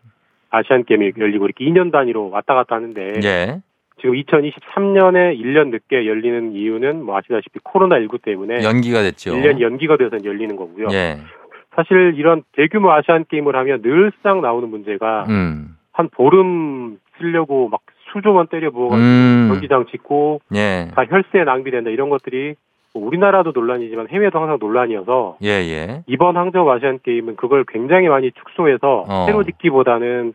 아시안 게임이 열리고 이렇게 2년 단위로 왔다 갔다 하는데 예. 지금 2023년에 1년 늦게 열리는 이유는 뭐 아시다시피 코로나 19 때문에 연기가 됐죠. 1년 연기가 돼서 열리는 거고요. 예. 사실 이런 대규모 아시안 게임을 하면 늘상 나오는 문제가 음. 한 보름 쓰려고 막 수조만 때려 부어가지고 음. 경기장 짓고 예. 다 혈세 낭비된다 이런 것들이 뭐 우리나라도 논란이지만 해외도 항상 논란이어서 예, 예. 이번 항저우 아시안 게임은 그걸 굉장히 많이 축소해서 어. 새로 짓기보다는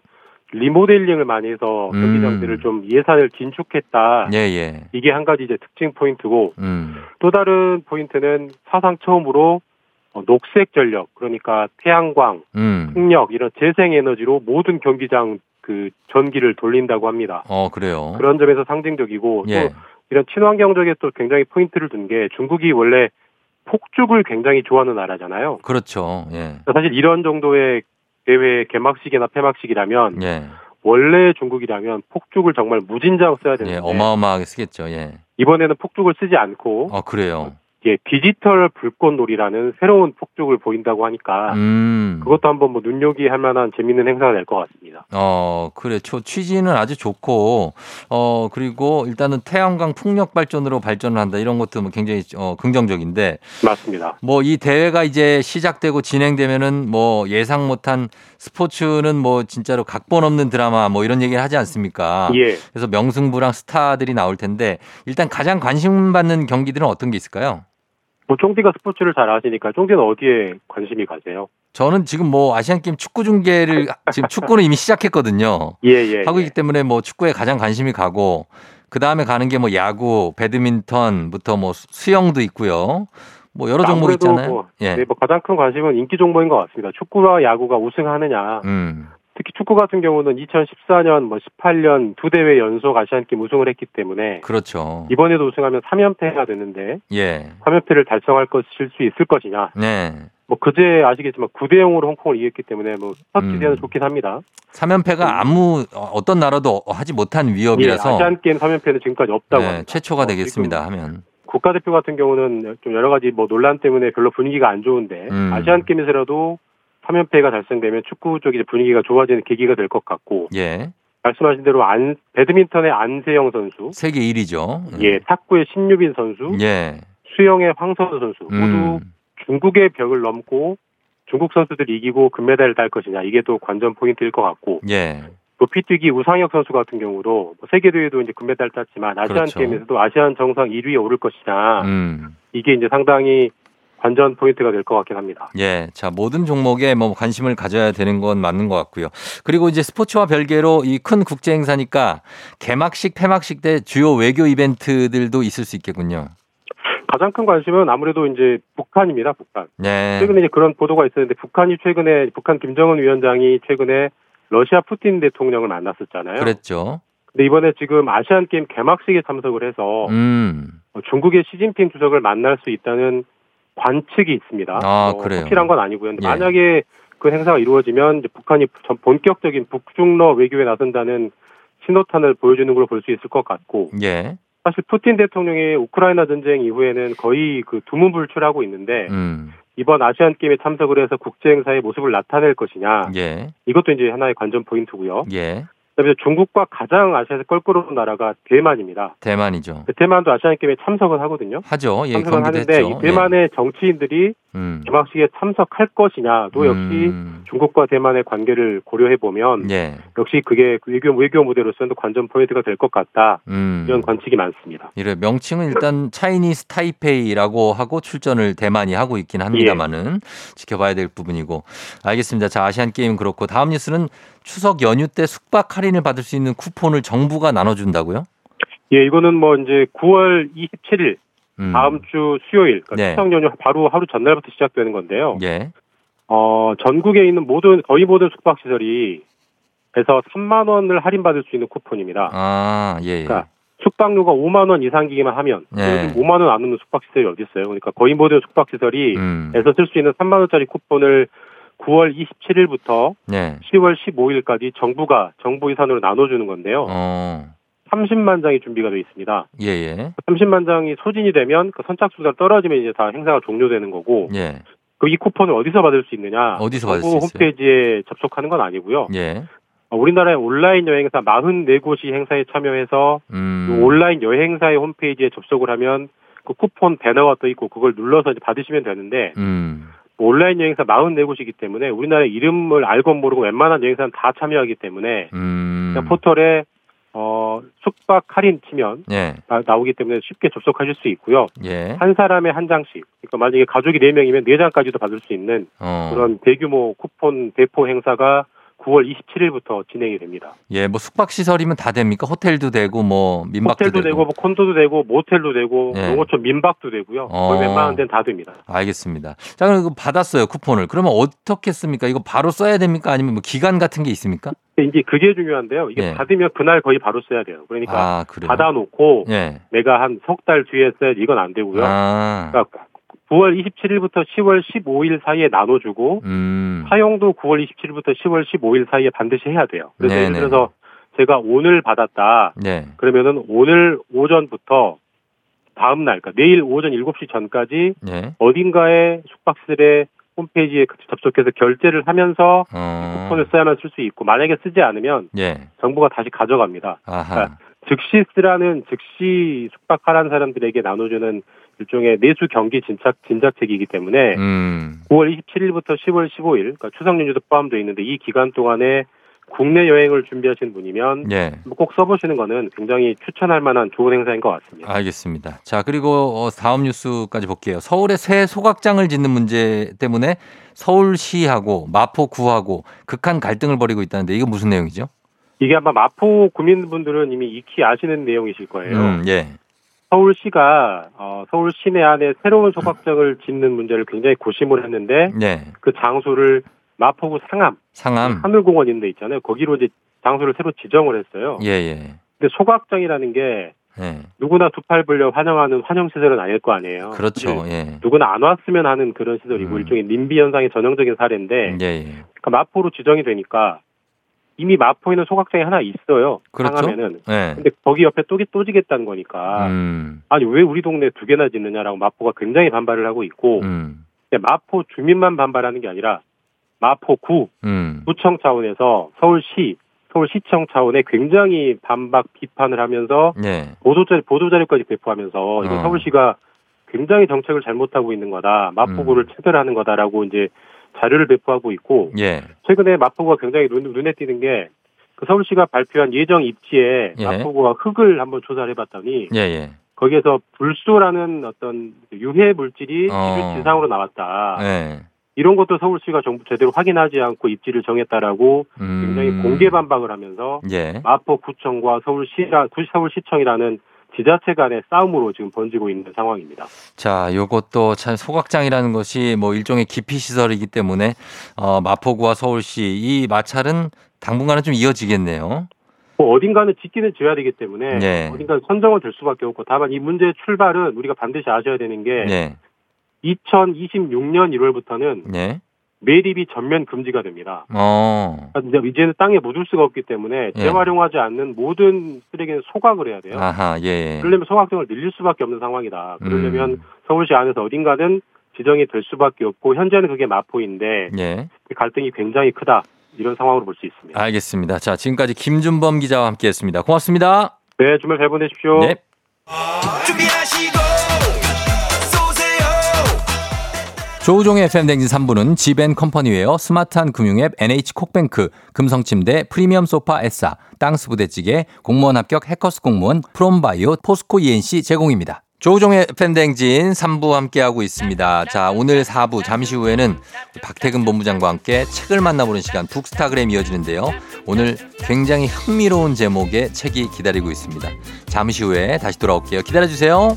리모델링을 많이 해서 음. 경기장들을 좀 예산을 긴축했다. 예, 예. 이게 한 가지 이제 특징 포인트고 음. 또 다른 포인트는 사상 처음으로 어, 녹색 전력 그러니까 태양광, 음. 풍력 이런 재생 에너지로 모든 경기장 그 전기를 돌린다고 합니다. 어, 그래요. 그런 점에서 상징적이고 예. 또 이런 친환경적에 또 굉장히 포인트를 둔 게 중국이 원래 폭죽을 굉장히 좋아하는 나라잖아요. 그렇죠. 예. 사실 이런 정도의 대회 개막식이나 폐막식이라면 예. 원래 중국이라면 폭죽을 정말 무진장 써야 되는데 예. 어마어마하게 쓰겠죠. 예. 이번에는 폭죽을 쓰지 않고 어, 그래요. 예, 디지털 불꽃놀이라는 새로운 폭죽을 보인다고 하니까 음. 그것도 한번 뭐 눈요기할 만한 재밌는 행사가 될 것 같습니다. 어, 그래. 초, 취지는 아주 좋고, 어, 그리고 일단은 태양광 풍력 발전으로 발전을 한다. 이런 것도 뭐 굉장히 어, 긍정적인데, 맞습니다. 뭐 이 대회가 이제 시작되고 진행되면은 뭐 예상 못한 스포츠는 뭐 진짜로 각본 없는 드라마 뭐 이런 얘기를 하지 않습니까? 예. 그래서 명승부랑 스타들이 나올 텐데, 일단 가장 관심 받는 경기들은 어떤 게 있을까요? 뭐 쫑디가 스포츠를 잘 아시니까 쫑디는 어디에 관심이 가세요? 저는 지금 뭐 아시안 게임 축구 중계를 지금 축구는 이미 시작했거든요. <laughs> 예, 예. 하고 예. 있기 때문에 뭐 축구에 가장 관심이 가고 그 다음에 가는 게 뭐 야구, 배드민턴부터 뭐 수- 수영도 있고요. 뭐 여러 종목 있잖아요. 뭐, 예. 네, 뭐 가장 큰 관심은 인기 종목인 것 같습니다. 축구와 야구가 우승하느냐. 음. 특히 축구 같은 경우는 2014년, 뭐 18년 두 대회 연속 아시안 게임 우승을 했기 때문에 그렇죠. 이번에도 우승하면 3연패가 되는데 예. 3연패를 3연패를 달성할 것일 수 있을 것이냐. 네. 뭐 그제 아시겠지만 9대 0으로 홍콩을 이겼기 때문에 뭐첫 음. 기대는 좋긴 합니다. 3연패가 아무 어, 어떤 나라도 하지 못한 예, 위협이라서 아시안 게임 3연패는 지금까지 없다고 네, 합니다. 최초가 어, 되겠습니다. 지금 하면. 국가대표 같은 경우는 좀 여러 가지 뭐 논란 때문에 별로 분위기가 안 좋은데 음. 아시안 게임에서라도 3연패가 달성되면 축구 쪽이 분위기가 좋아지는 계기가 될 것 같고 예. 말씀하신 대로 안 배드민턴의 안세영 선수, 세계 1위죠. 예, 탁구의 신유빈 선수, 예. 수영의 황선우 선수 모두 음. 중국의 벽을 넘고 중국 선수들이 이기고 금메달을 딸 것이냐 이게 또 관전 포인트일 것 같고 예. 높이뛰기 우상혁 선수 같은 경우도 뭐 세계 대회도 이제 금메달 땄지만 아시안 그렇죠. 게임에서도 아시안 정상 1위에 오를 것이냐 음. 이게 이제 상당히 관전 포인트가 될 것 같긴 합니다. 예. 자, 모든 종목에 뭐 관심을 가져야 되는 건 맞는 것 같고요. 그리고 이제 스포츠와 별개로 이 큰 국제 행사니까 개막식, 폐막식 때 주요 외교 이벤트들도 있을 수 있겠군요. 가장 큰 관심은 아무래도 이제 북한입니다. 북한. 네. 최근에 이제 그런 보도가 있었는데 북한이 최근에 북한 김정은 위원장이 최근에 러시아 푸틴 대통령을 만났었잖아요. 그랬죠. 근데 이번에 지금 아시안 게임 개막식에 참석을 해서 음. 어, 중국의 시진핑 주석을 만날 수 있다는 관측이 있습니다. 아, 뭐 그래요? 확실한 건 아니고요. 근데 예. 만약에 그 행사가 이루어지면 북한이 전- 본격적인 북중러 외교에 나선다는 신호탄을 보여주는 걸로 볼 수 있을 것 같고 예. 사실 푸틴 대통령이 우크라이나 전쟁 이후에는 거의 그 두문불출하고 있는데 음. 이번 아시안 게임에 참석을 해서 국제 행사의 모습을 나타낼 것이냐 예. 이것도 이제 하나의 관전 포인트고요. 예. 그다음에 중국과 가장 아시아에서 껄끄러운 나라가 대만입니다. 대만이죠. 그 대만도 아시안 게임에 참석을 하거든요. 하죠. 예, 참석을 하는데. 이 대만의 정치인들이 예. 음. 개막식에 참석할 것이냐도 역시 음. 중국과 대만의 관계를 고려해 보면 예. 역시 그게 그 외교 외교 무대로서는 관전 포인트가 될 것 같다 음. 이런 관측이 많습니다. 이래 명칭은 일단 차이니스 타이페이라고 하고 출전을 대만이 하고 있긴 합니다만은 지켜봐야 될 부분이고 알겠습니다. 자 아시안 게임 그렇고 다음 뉴스는 추석 연휴 때 숙박 할인을 받을 수 있는 쿠폰을 정부가 나눠준다고요? 예, 이거는 뭐 이제 9월 27일 음. 다음 주 수요일 그러니까 네. 추석 연휴 바로 하루 전날부터 시작되는 건데요. 예. 어, 전국에 있는 모든 거의 모든 숙박 시설이 에서 3만 원을 할인받을 수 있는 쿠폰입니다. 아 예. 예. 그러니까 숙박료가 5만 원 이상이기만 하면 네. 요즘 5만 원 안 넘는 숙박 시설이 어디 있어요? 그러니까 거의 모든 숙박 시설이 음. 에서 쓸 수 있는 3만 원짜리 쿠폰을 9월 27일부터 네. 10월 15일까지 정부가 정부 예산으로 나눠주는 건데요. 어. 30만 장이 준비가 되어 있습니다. 예 예. 30만 장이 소진이 되면 그 선착순가 떨어지면 이제 다 행사가 종료되는 거고 예. 그 이 쿠폰을 어디서 받을 수 있느냐? 어디서 받을 수 있어요? 홈페이지에 접속하는 건 아니고요. 예. 어, 우리나라의 온라인 여행사 44곳이 행사에 참여해서 음. 그 온라인 여행사의 홈페이지에 접속을 하면 그 쿠폰 배너가 떠 있고 그걸 눌러서 이제 받으시면 되는데 음. 온라인 여행사 44곳이기 때문에 우리나라 이름을 알고 모르고 웬만한 여행사는 다 참여하기 때문에 음. 포털에 어, 숙박 할인 치면 예. 나, 나오기 때문에 쉽게 접속하실 수 있고요. 예. 한 사람에 한 장씩. 그러니까 만약에 가족이 4명이면 4장까지도 받을 수 있는 어. 그런 대규모 쿠폰 배포 행사가 9월 27일부터 진행이 됩니다. 예, 뭐 숙박 시설이면 다 됩니까? 호텔도 되고 뭐 민박도 호텔도 되고, 뭐 콘도도 되고 모텔도 되고 예. 농어촌 민박도 되고요. 거의 어. 웬만한 데는 다 됩니다. 알겠습니다. 자, 그럼 이거 받았어요, 쿠폰을. 그러면 어떻게 씁니까? 이거 바로 써야 됩니까? 아니면 뭐 기간 같은 게 있습니까? 이제 그게 중요한데요. 이게 예. 받으면 그날 거의 바로 써야 돼요. 그러니까 아. 받아놓고 예. 내가 한 석 달 뒤에 써야지 이건 안 되고요. 아. 그러니까 9월 27일부터 10월 15일 사이에 나눠주고 음. 사용도 9월 27일부터 10월 15일 사이에 반드시 해야 돼요. 그래서 네네. 예를 들어서 제가 오늘 받았다. 네. 그러면은 오늘 오전부터 다음 날, 그러니까 내일 오전 7시 전까지 예. 어딘가에 숙박실에 홈페이지에 접속해서 결제를 하면서 어. 쿠폰을 써야만 쓸 수 있고 만약에 쓰지 않으면 예. 정부가 다시 가져갑니다. 아하. 그러니까 즉시 쓰라는 즉시 숙박하라는 사람들에게 나눠주는 일종의 내수 경기 진작 진작책이기 때문에 음. 9월 27일부터 10월 15일, 그러니까 추석 연휴도 포함되어 있는데 이 기간 동안에 국내 여행을 준비하시는 분이면 예. 뭐꼭 써보시는 거는 굉장히 추천할 만한 좋은 행사인 것 같습니다. 알겠습니다. 자, 그리고 어, 다음 뉴스까지 볼게요. 서울에 새 소각장을 짓는 문제 때문에 서울시하고 마포구하고 극한 갈등을 벌이고 있다는데 이거 무슨 내용이죠? 이게 아마 마포 구민분들은 이미 익히 아시는 내용이실 거예요. 음, 예. 서울시가 어, 서울 시내 안에 새로운 소각장을 짓는 문제를 굉장히 고심을 했는데 네. 그 장소를 마포구 상암 상암. 하늘공원 있는 데 있잖아요. 거기로 이제 장소를 새로 지정을 했어요. 예, 예. 근데 소각장이라는 게 예. 누구나 두 팔 벌려 환영하는 환영 시설은 아닐 거 아니에요. 그렇죠. 네. 예. 누구나 안 왔으면 하는 그런 시설이고 음. 일종의 님비 현상의 전형적인 사례인데 예, 예. 그러니까 마포로 지정이 되니까 이미 마포에는 소각장이 하나 있어요. 그렇죠. 상하면은. 예. 근데 거기 옆에 또, 또 지겠다는 거니까 음. 아니 왜 우리 동네 두 개나 짓느냐라고 마포가 굉장히 반발을 하고 있고 음. 근데 마포 주민만 반발하는 게 아니라 마포구 음. 구청 차원에서 서울시 서울시청 차원에 굉장히 반박 비판을 하면서 예. 보도자료 보도자료까지 배포하면서 이건 어. 서울시가 굉장히 정책을 잘못하고 있는 거다 마포구를 체결하는 거다라고 이제 자료를 배포하고 있고 예. 최근에 마포구가 굉장히 눈, 눈에 띄는 게 그 서울시가 발표한 예정 입지에 예. 마포구가 흙을 한번 조사를 해봤더니 예, 예. 거기에서 불소라는 어떤 유해 물질이 어. 지상으로 나왔다. 예. 이런 것도 서울시가 정부 제대로 확인하지 않고 입지를 정했다라고 음. 굉장히 공개 반박을 하면서 예. 마포구청과 서울시라 서울시청이라는 지자체 간의 싸움으로 지금 번지고 있는 상황입니다. 자, 요것도 참 소각장이라는 것이 뭐 일종의 기피 시설이기 때문에 어, 마포구와 서울시 이 마찰은 당분간은 좀 이어지겠네요. 뭐 어딘가는 짓기는 지어야 되기 때문에 네. 어딘가 선정은 될 수밖에 없고 다만 이 문제의 출발은 우리가 반드시 아셔야 되는 게 예. 2026년 1월부터는 예. 매립이 전면 금지가 됩니다. 어. 그러니까 이제 이제는 땅에 묻을 수가 없기 때문에 예. 재활용하지 않는 모든 쓰레기는 소각을 해야 돼요. 아하, 예. 그러려면 소각성을 늘릴 수밖에 없는 상황이다. 그러려면 음. 서울시 안에서 어딘가는 지정이 될 수밖에 없고 현재는 그게 마포인데 예. 그 갈등이 굉장히 크다. 이런 상황으로 볼 수 있습니다. 알겠습니다. 자, 지금까지 김준범 기자와 함께했습니다. 고맙습니다. 네, 주말 잘 보내십시오. 네. 준비하시고 조우종의 FM 댕진 3부는 지벤컴퍼니웨어, 스마트한 금융앱 NH콕뱅크, 금성침대, 프리미엄 소파 에싸, 땅스 부대찌개, 공무원 합격 해커스 공무원, 프롬바이오, 포스코 ENC 제공입니다. 조우종의 FM 댕진 3부 함께하고 있습니다. 자, 오늘 4부 잠시 후에는 박태근 본부장과 함께 책을 만나보는 시간 북스타그램 이어지는데요. 오늘 굉장히 흥미로운 제목의 책이 기다리고 있습니다. 잠시 후에 다시 돌아올게요. 기다려주세요.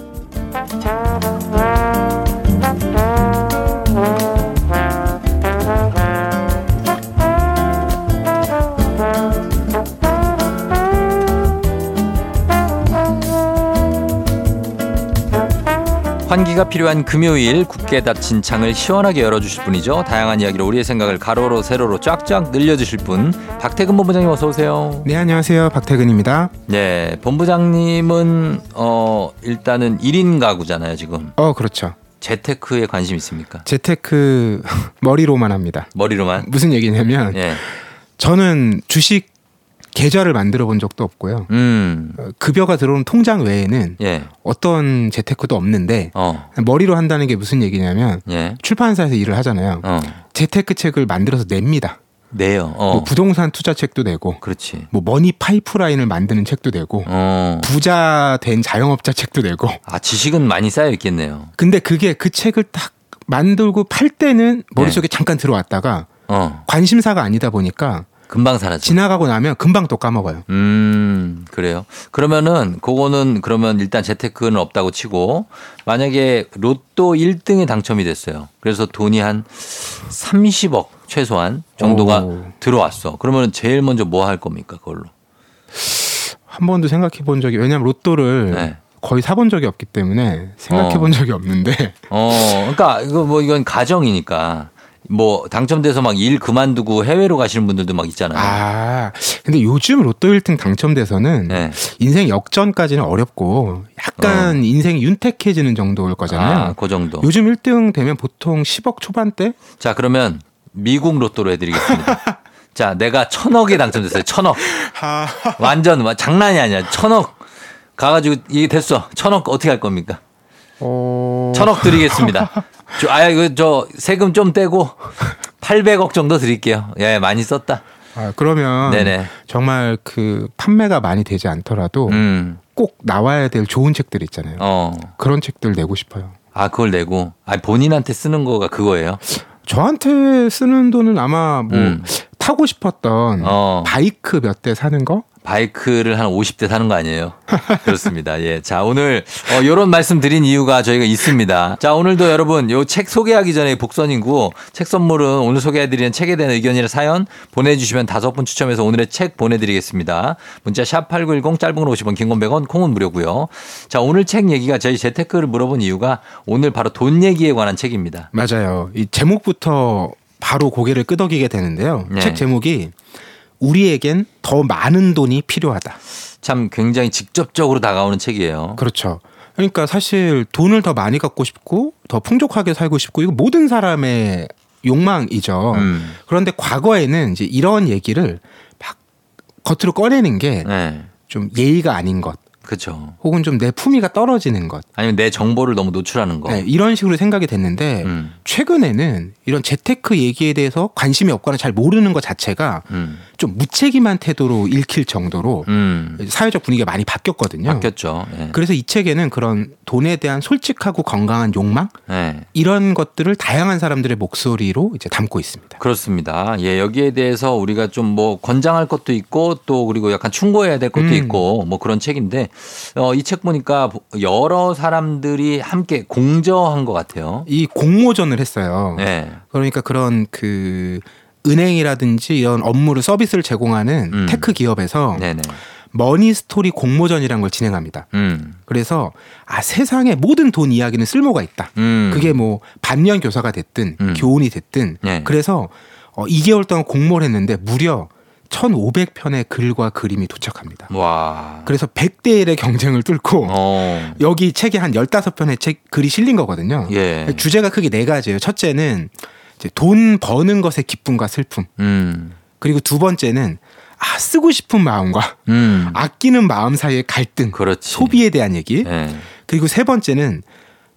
환기가 필요한 금요일 굳게 닫힌 창을 시원하게 열어주실 분이죠. 다양한 이야기로 우리의 생각을 가로로 세로로 쫙쫙 늘려주실 분 박태근 본부장님 어서 오세요. 네, 안녕하세요. 박태근입니다. 네, 본부장님은 어 일단은 1인 가구잖아요, 지금. 어, 그렇죠. 재테크에 관심 있습니까? 재테크 <laughs> 머리로만 합니다. 머리로만? 무슨 얘기냐면 예. 저는 주식 계좌를 만들어 본 적도 없고요. 음. 어, 급여가 들어오는 통장 외에는 예. 어떤 재테크도 없는데 어. 머리로 한다는 게 무슨 얘기냐면 예. 출판사에서 일을 하잖아요. 어. 재테크 책을 만들어서 냅니다. 내요. 어. 뭐 부동산 투자 책도 내고 그렇지. 뭐 머니 파이프라인을 만드는 책도 내고 어. 부자 된 자영업자 책도 내고 아, 지식은 많이 쌓여 있겠네요. 근데 그게 그 책을 딱 만들고 팔 때는 머릿속에 잠깐 들어왔다가 어. 관심사가 아니다 보니까 금방 사라져. 지나가고 나면 금방 또 까먹어요. 음, 그래요. 그러면은 그거는 그러면 일단 재테크는 없다고 치고 만약에 로또 1등에 당첨이 됐어요. 그래서 돈이 한 30억 최소한 정도가 오. 들어왔어. 그러면 제일 먼저 뭐 할 겁니까, 그걸로? 한 번도 생각해 본 적이 왜냐면 로또를 네. 거의 사본 적이 없기 때문에 생각해 어. 본 적이 없는데 어, 그러니까 이거 뭐 이건 가정이니까 뭐 당첨돼서 막 일 그만두고 해외로 가시는 분들도 막 있잖아요. 아 근데 요즘 로또 1등 당첨돼서는 네. 인생 역전까지는 어렵고 약간 인생이 윤택해지는 정도일 거잖아요. 아, 그 정도. 요즘 1등 되면 보통 10억 초반대? 자, 그러면 미국 로또로 해드리겠습니다. <laughs> 자, 내가 천억에 당첨됐어요. 천억. 완전 와, 장난이 아니야. 천억 가가지고 이게 됐어. 천억 어떻게 할 겁니까? 어... 천억 드리겠습니다. 저, 아, 이거 저 세금 좀 떼고 800억 정도 드릴게요. 예, 많이 썼다. 아, 그러면 네네. 정말 그 판매가 많이 되지 않더라도 음, 꼭 나와야 될 좋은 책들 있잖아요. 어. 그런 책들 내고 싶어요. 아, 그걸 내고. 아, 본인한테 쓰는 거가 그거예요. 저한테 쓰는 돈은 아마 뭐 음. 타고 싶었던 어. 바이크 몇 대 사는 거? 바이크를 한 50대 사는 거 아니에요? 그렇습니다. 예. 자, 오늘 어, 요런 말씀 드린 이유가 저희가 있습니다. 자, 오늘도 여러분 요 책 소개하기 전에 복선이고 책 선물은 오늘 소개해 드리는 책에 대한 의견이나 사연 보내 주시면 다섯 분 추첨해서 오늘의 책 보내 드리겠습니다. 문자 샵 8910 짧은 건 50원, 긴 건 100원, 콩은 무료고요. 자, 오늘 책 얘기가 저희 재테크를 물어본 이유가 오늘 바로 돈 얘기에 관한 책입니다. 맞아요. 이 제목부터 바로 고개를 끄덕이게 되는데요. 네. 책 제목이 우리에겐 더 많은 돈이 필요하다. 참 굉장히 직접적으로 다가오는 책이에요. 그렇죠. 그러니까 사실 돈을 더 많이 갖고 싶고 더 풍족하게 살고 싶고 이거 모든 사람의 욕망이죠. 음. 그런데 과거에는 이제 이런 얘기를 막 겉으로 꺼내는 게좀 네. 예의가 아닌 것, 그렇죠. 혹은 좀 내 품위가 떨어지는 것, 아니면 내 정보를 너무 노출하는 거. 네, 이런 식으로 생각이 됐는데 음. 최근에는 이런 재테크 얘기에 대해서 관심이 없거나 잘 모르는 것 자체가 음. 좀 무책임한 태도로 읽힐 정도로 음. 사회적 분위기가 많이 바뀌었거든요. 바뀌었죠. 예. 그래서 이 책에는 그런 돈에 대한 솔직하고 건강한 욕망 예. 이런 것들을 다양한 사람들의 목소리로 이제 담고 있습니다. 그렇습니다. 예, 여기에 대해서 우리가 좀 뭐 권장할 것도 있고 또 그리고 약간 충고해야 될 것도 음. 있고 뭐 그런 책인데 어, 이 책 보니까 여러 사람들이 함께 공저한 것 같아요. 이 공모전을 했어요. 예. 그러니까 그런 그 은행이라든지 이런 업무를 서비스를 제공하는 음. tech 기업에서 네네. money story 공모전이라는 걸 진행합니다. 음. 그래서 아 세상에 모든 돈 이야기는 쓸모가 있다. 음. 그게 뭐 반년 교사가 됐든 음. 교훈이 됐든 예. 그래서 어 2개월 동안 공모를 했는데 무려 1,500편의 글과 그림이 도착합니다. 와. 그래서 100대 1의 경쟁을 뚫고 어. 여기 책에 한 15편의 책 글이 실린 거거든요. 예. 주제가 크게 네 가지예요. 첫째는 이제 돈 버는 것의 기쁨과 슬픔. 음. 그리고 두 번째는 아 쓰고 싶은 마음과 음. 아끼는 마음 사이의 갈등. 그렇지. 소비에 대한 얘기. 예. 그리고 세 번째는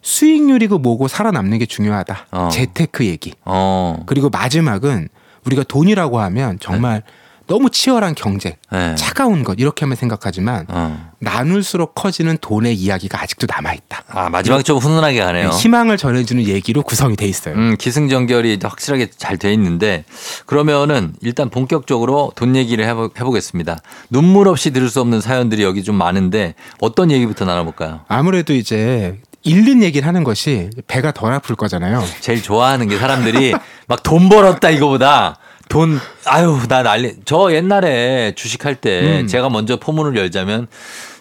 수익률이고 뭐고 살아남는 게 중요하다. 어. 재테크 얘기. 어. 그리고 마지막은 우리가 돈이라고 하면 정말 너무 치열한 경제, 예. 차가운 것 이렇게 하면 생각하지만 어. 나눌수록 커지는 돈의 이야기가 아직도 남아 있다. 아, 마지막에 좀 훈훈하게 가네요. 희망을 전해주는 얘기로 구성이 돼 있어요. 음, 기승전결이 확실하게 잘 돼 있는데 그러면은 일단 본격적으로 돈 얘기를 해보, 해보겠습니다. 눈물 없이 들을 수 없는 사연들이 여기 좀 많은데 어떤 얘기부터 나눠볼까요? 아무래도 이제 잃는 얘기를 하는 것이 배가 덜 아플 거잖아요. 제일 좋아하는 게 사람들이 막 돈 벌었다 이거보다 돈 아유 나 난리 저 옛날에 주식할 때 음. 제가 먼저 포문을 열자면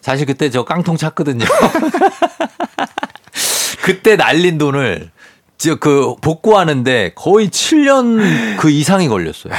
사실 그때 저 깡통 찼거든요. <laughs> 그때 날린 돈을 저그 복구하는데 거의 7년 그 이상이 걸렸어요.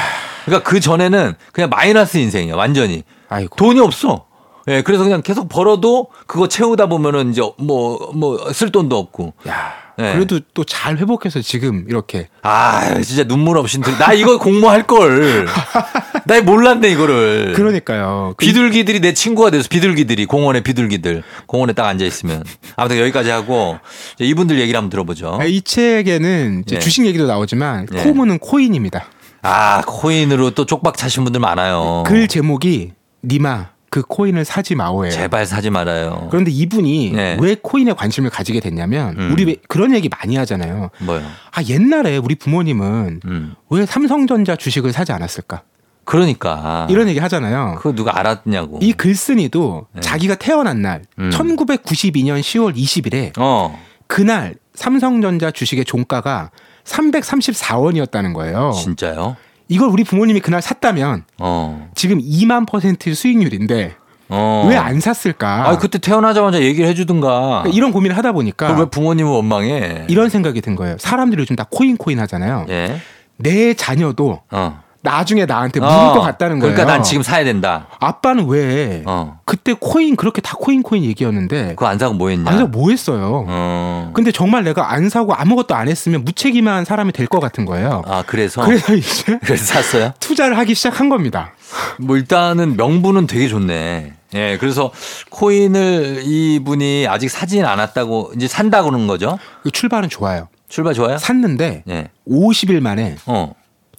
그러니까 그 전에는 그냥 마이너스 인생이야 완전히 아이고. 돈이 없어. 예, 그래서 그냥 계속 벌어도 그거 채우다 보면은 이제 뭐 뭐 쓸 돈도 없고. 야, 예. 그래도 또 잘 회복해서 지금 이렇게 아, 진짜 눈물 없이 들- 나 이거 공모할 걸. <laughs> 나 몰랐네 이거를. 그러니까요. 그 비둘기들이 내 친구가 돼서 비둘기들이 공원에 비둘기들 공원에 딱 앉아 있으면 아무튼 여기까지 하고 이분들 얘기를 한번 들어보죠. 이 책에는 예. 주식 얘기도 나오지만 예. 코문은 코인입니다. 아 코인으로 또 쪽박 차신 분들 많아요. 글 제목이 니마 그 코인을 사지 마오예요. 제발 사지 말아요. 그런데 이분이 네. 왜 코인에 관심을 가지게 됐냐면 음. 우리 왜 그런 얘기 많이 하잖아요. 뭐요? 아 옛날에 우리 부모님은 음. 왜 삼성전자 주식을 사지 않았을까? 그러니까 이런 얘기 하잖아요. 그거 누가 알았냐고. 이 글쓴이도 네. 자기가 태어난 날 음. 1992년 10월 20일에 어 그날 삼성전자 주식의 종가가 334원이었다는 거예요. 진짜요? 이걸 우리 부모님이 그날 샀다면 어. 지금 2만 퍼센트 수익률인데 어. 왜안 샀을까? 아 그때 태어나자마자 얘기를 해주든가. 그러니까 이런 고민을 하다 보니까 왜 부모님은 원망해? 이런 생각이 든 거예요. 사람들이 요즘 다 코인 코인 하잖아요. 예. 내 자녀도 어. 나중에 나한테 물을 어. 것 같다는 거예요. 그러니까 난 지금 사야 된다. 아빠는 왜 어. 그때 코인 그렇게 다 코인 코인 얘기였는데 그거 안 사고 뭐 했냐? 안 사고 뭐 했어요? 어. 근데 정말 내가 안 사고 아무것도 안 했으면 무책임한 사람이 될 것 같은 거예요. 아 그래서 그래서 이제 <laughs> 그래서 샀어요? <laughs> 투자를 하기 시작한 겁니다. 뭐 일단은 명분은 되게 좋네. 예, 그래서 코인을 이분이 아직 사진 않았다고 이제 산다고 그러는 거죠? 그 출발은 좋아요. 출발 좋아요? 샀는데 예. 50일 만에 어.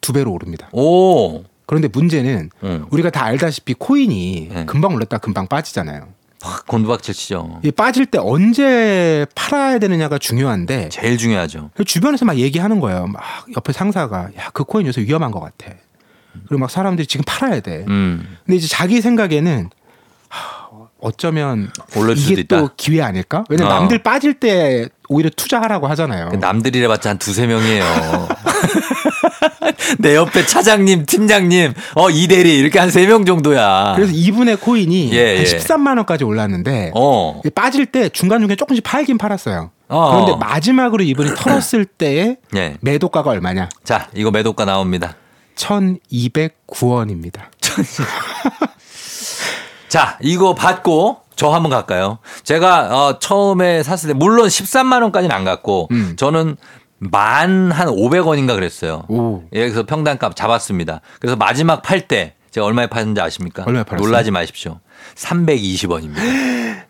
두 배로 오릅니다. 오. 그런데 문제는 응. 우리가 다 알다시피 코인이 네. 금방 올랐다 금방 빠지잖아요. 확 곤두박질 치죠. 이 빠질 때 언제 팔아야 되느냐가 중요한데 제일 중요하죠. 주변에서 막 얘기하는 거예요. 막 옆에 상사가 야 그 코인 요새 위험한 것 같아. 그리고 막 사람들이 지금 팔아야 돼. 음. 근데 이제 자기 생각에는 하, 어쩌면 오를 수도 이게 있다. 또 기회 아닐까? 왜냐면 어. 남들 빠질 때 오히려 투자하라고 하잖아요. 그 남들이래 봤자 한 두세 명이에요. <laughs> <laughs> 내 옆에 차장님, 팀장님, 어, 이대리, 이렇게 한 세 명 정도야. 그래서 이분의 코인이 예, 한 예. 13만 원까지 올랐는데 어. 빠질 때 중간중간 조금씩 팔긴 팔았어요. 어. 그런데 마지막으로 이분이 <clears throat> 털었을 때의 예. 매도가가 얼마냐? 자, 이거 매도가 나옵니다. 1,209원입니다. <laughs> 자, 이거 받고 저 한번 갈까요? 제가 어, 처음에 샀을 때 물론 13만 원까지는 안 갔고 음. 저는 만 한 500원인가 그랬어요. 오. 예, 그래서 평단값 잡았습니다. 그래서 마지막 팔 때 제가 얼마에 팔는지 아십니까? 얼마에 팔았어요? 놀라지 마십시오. 320원입니다. <laughs>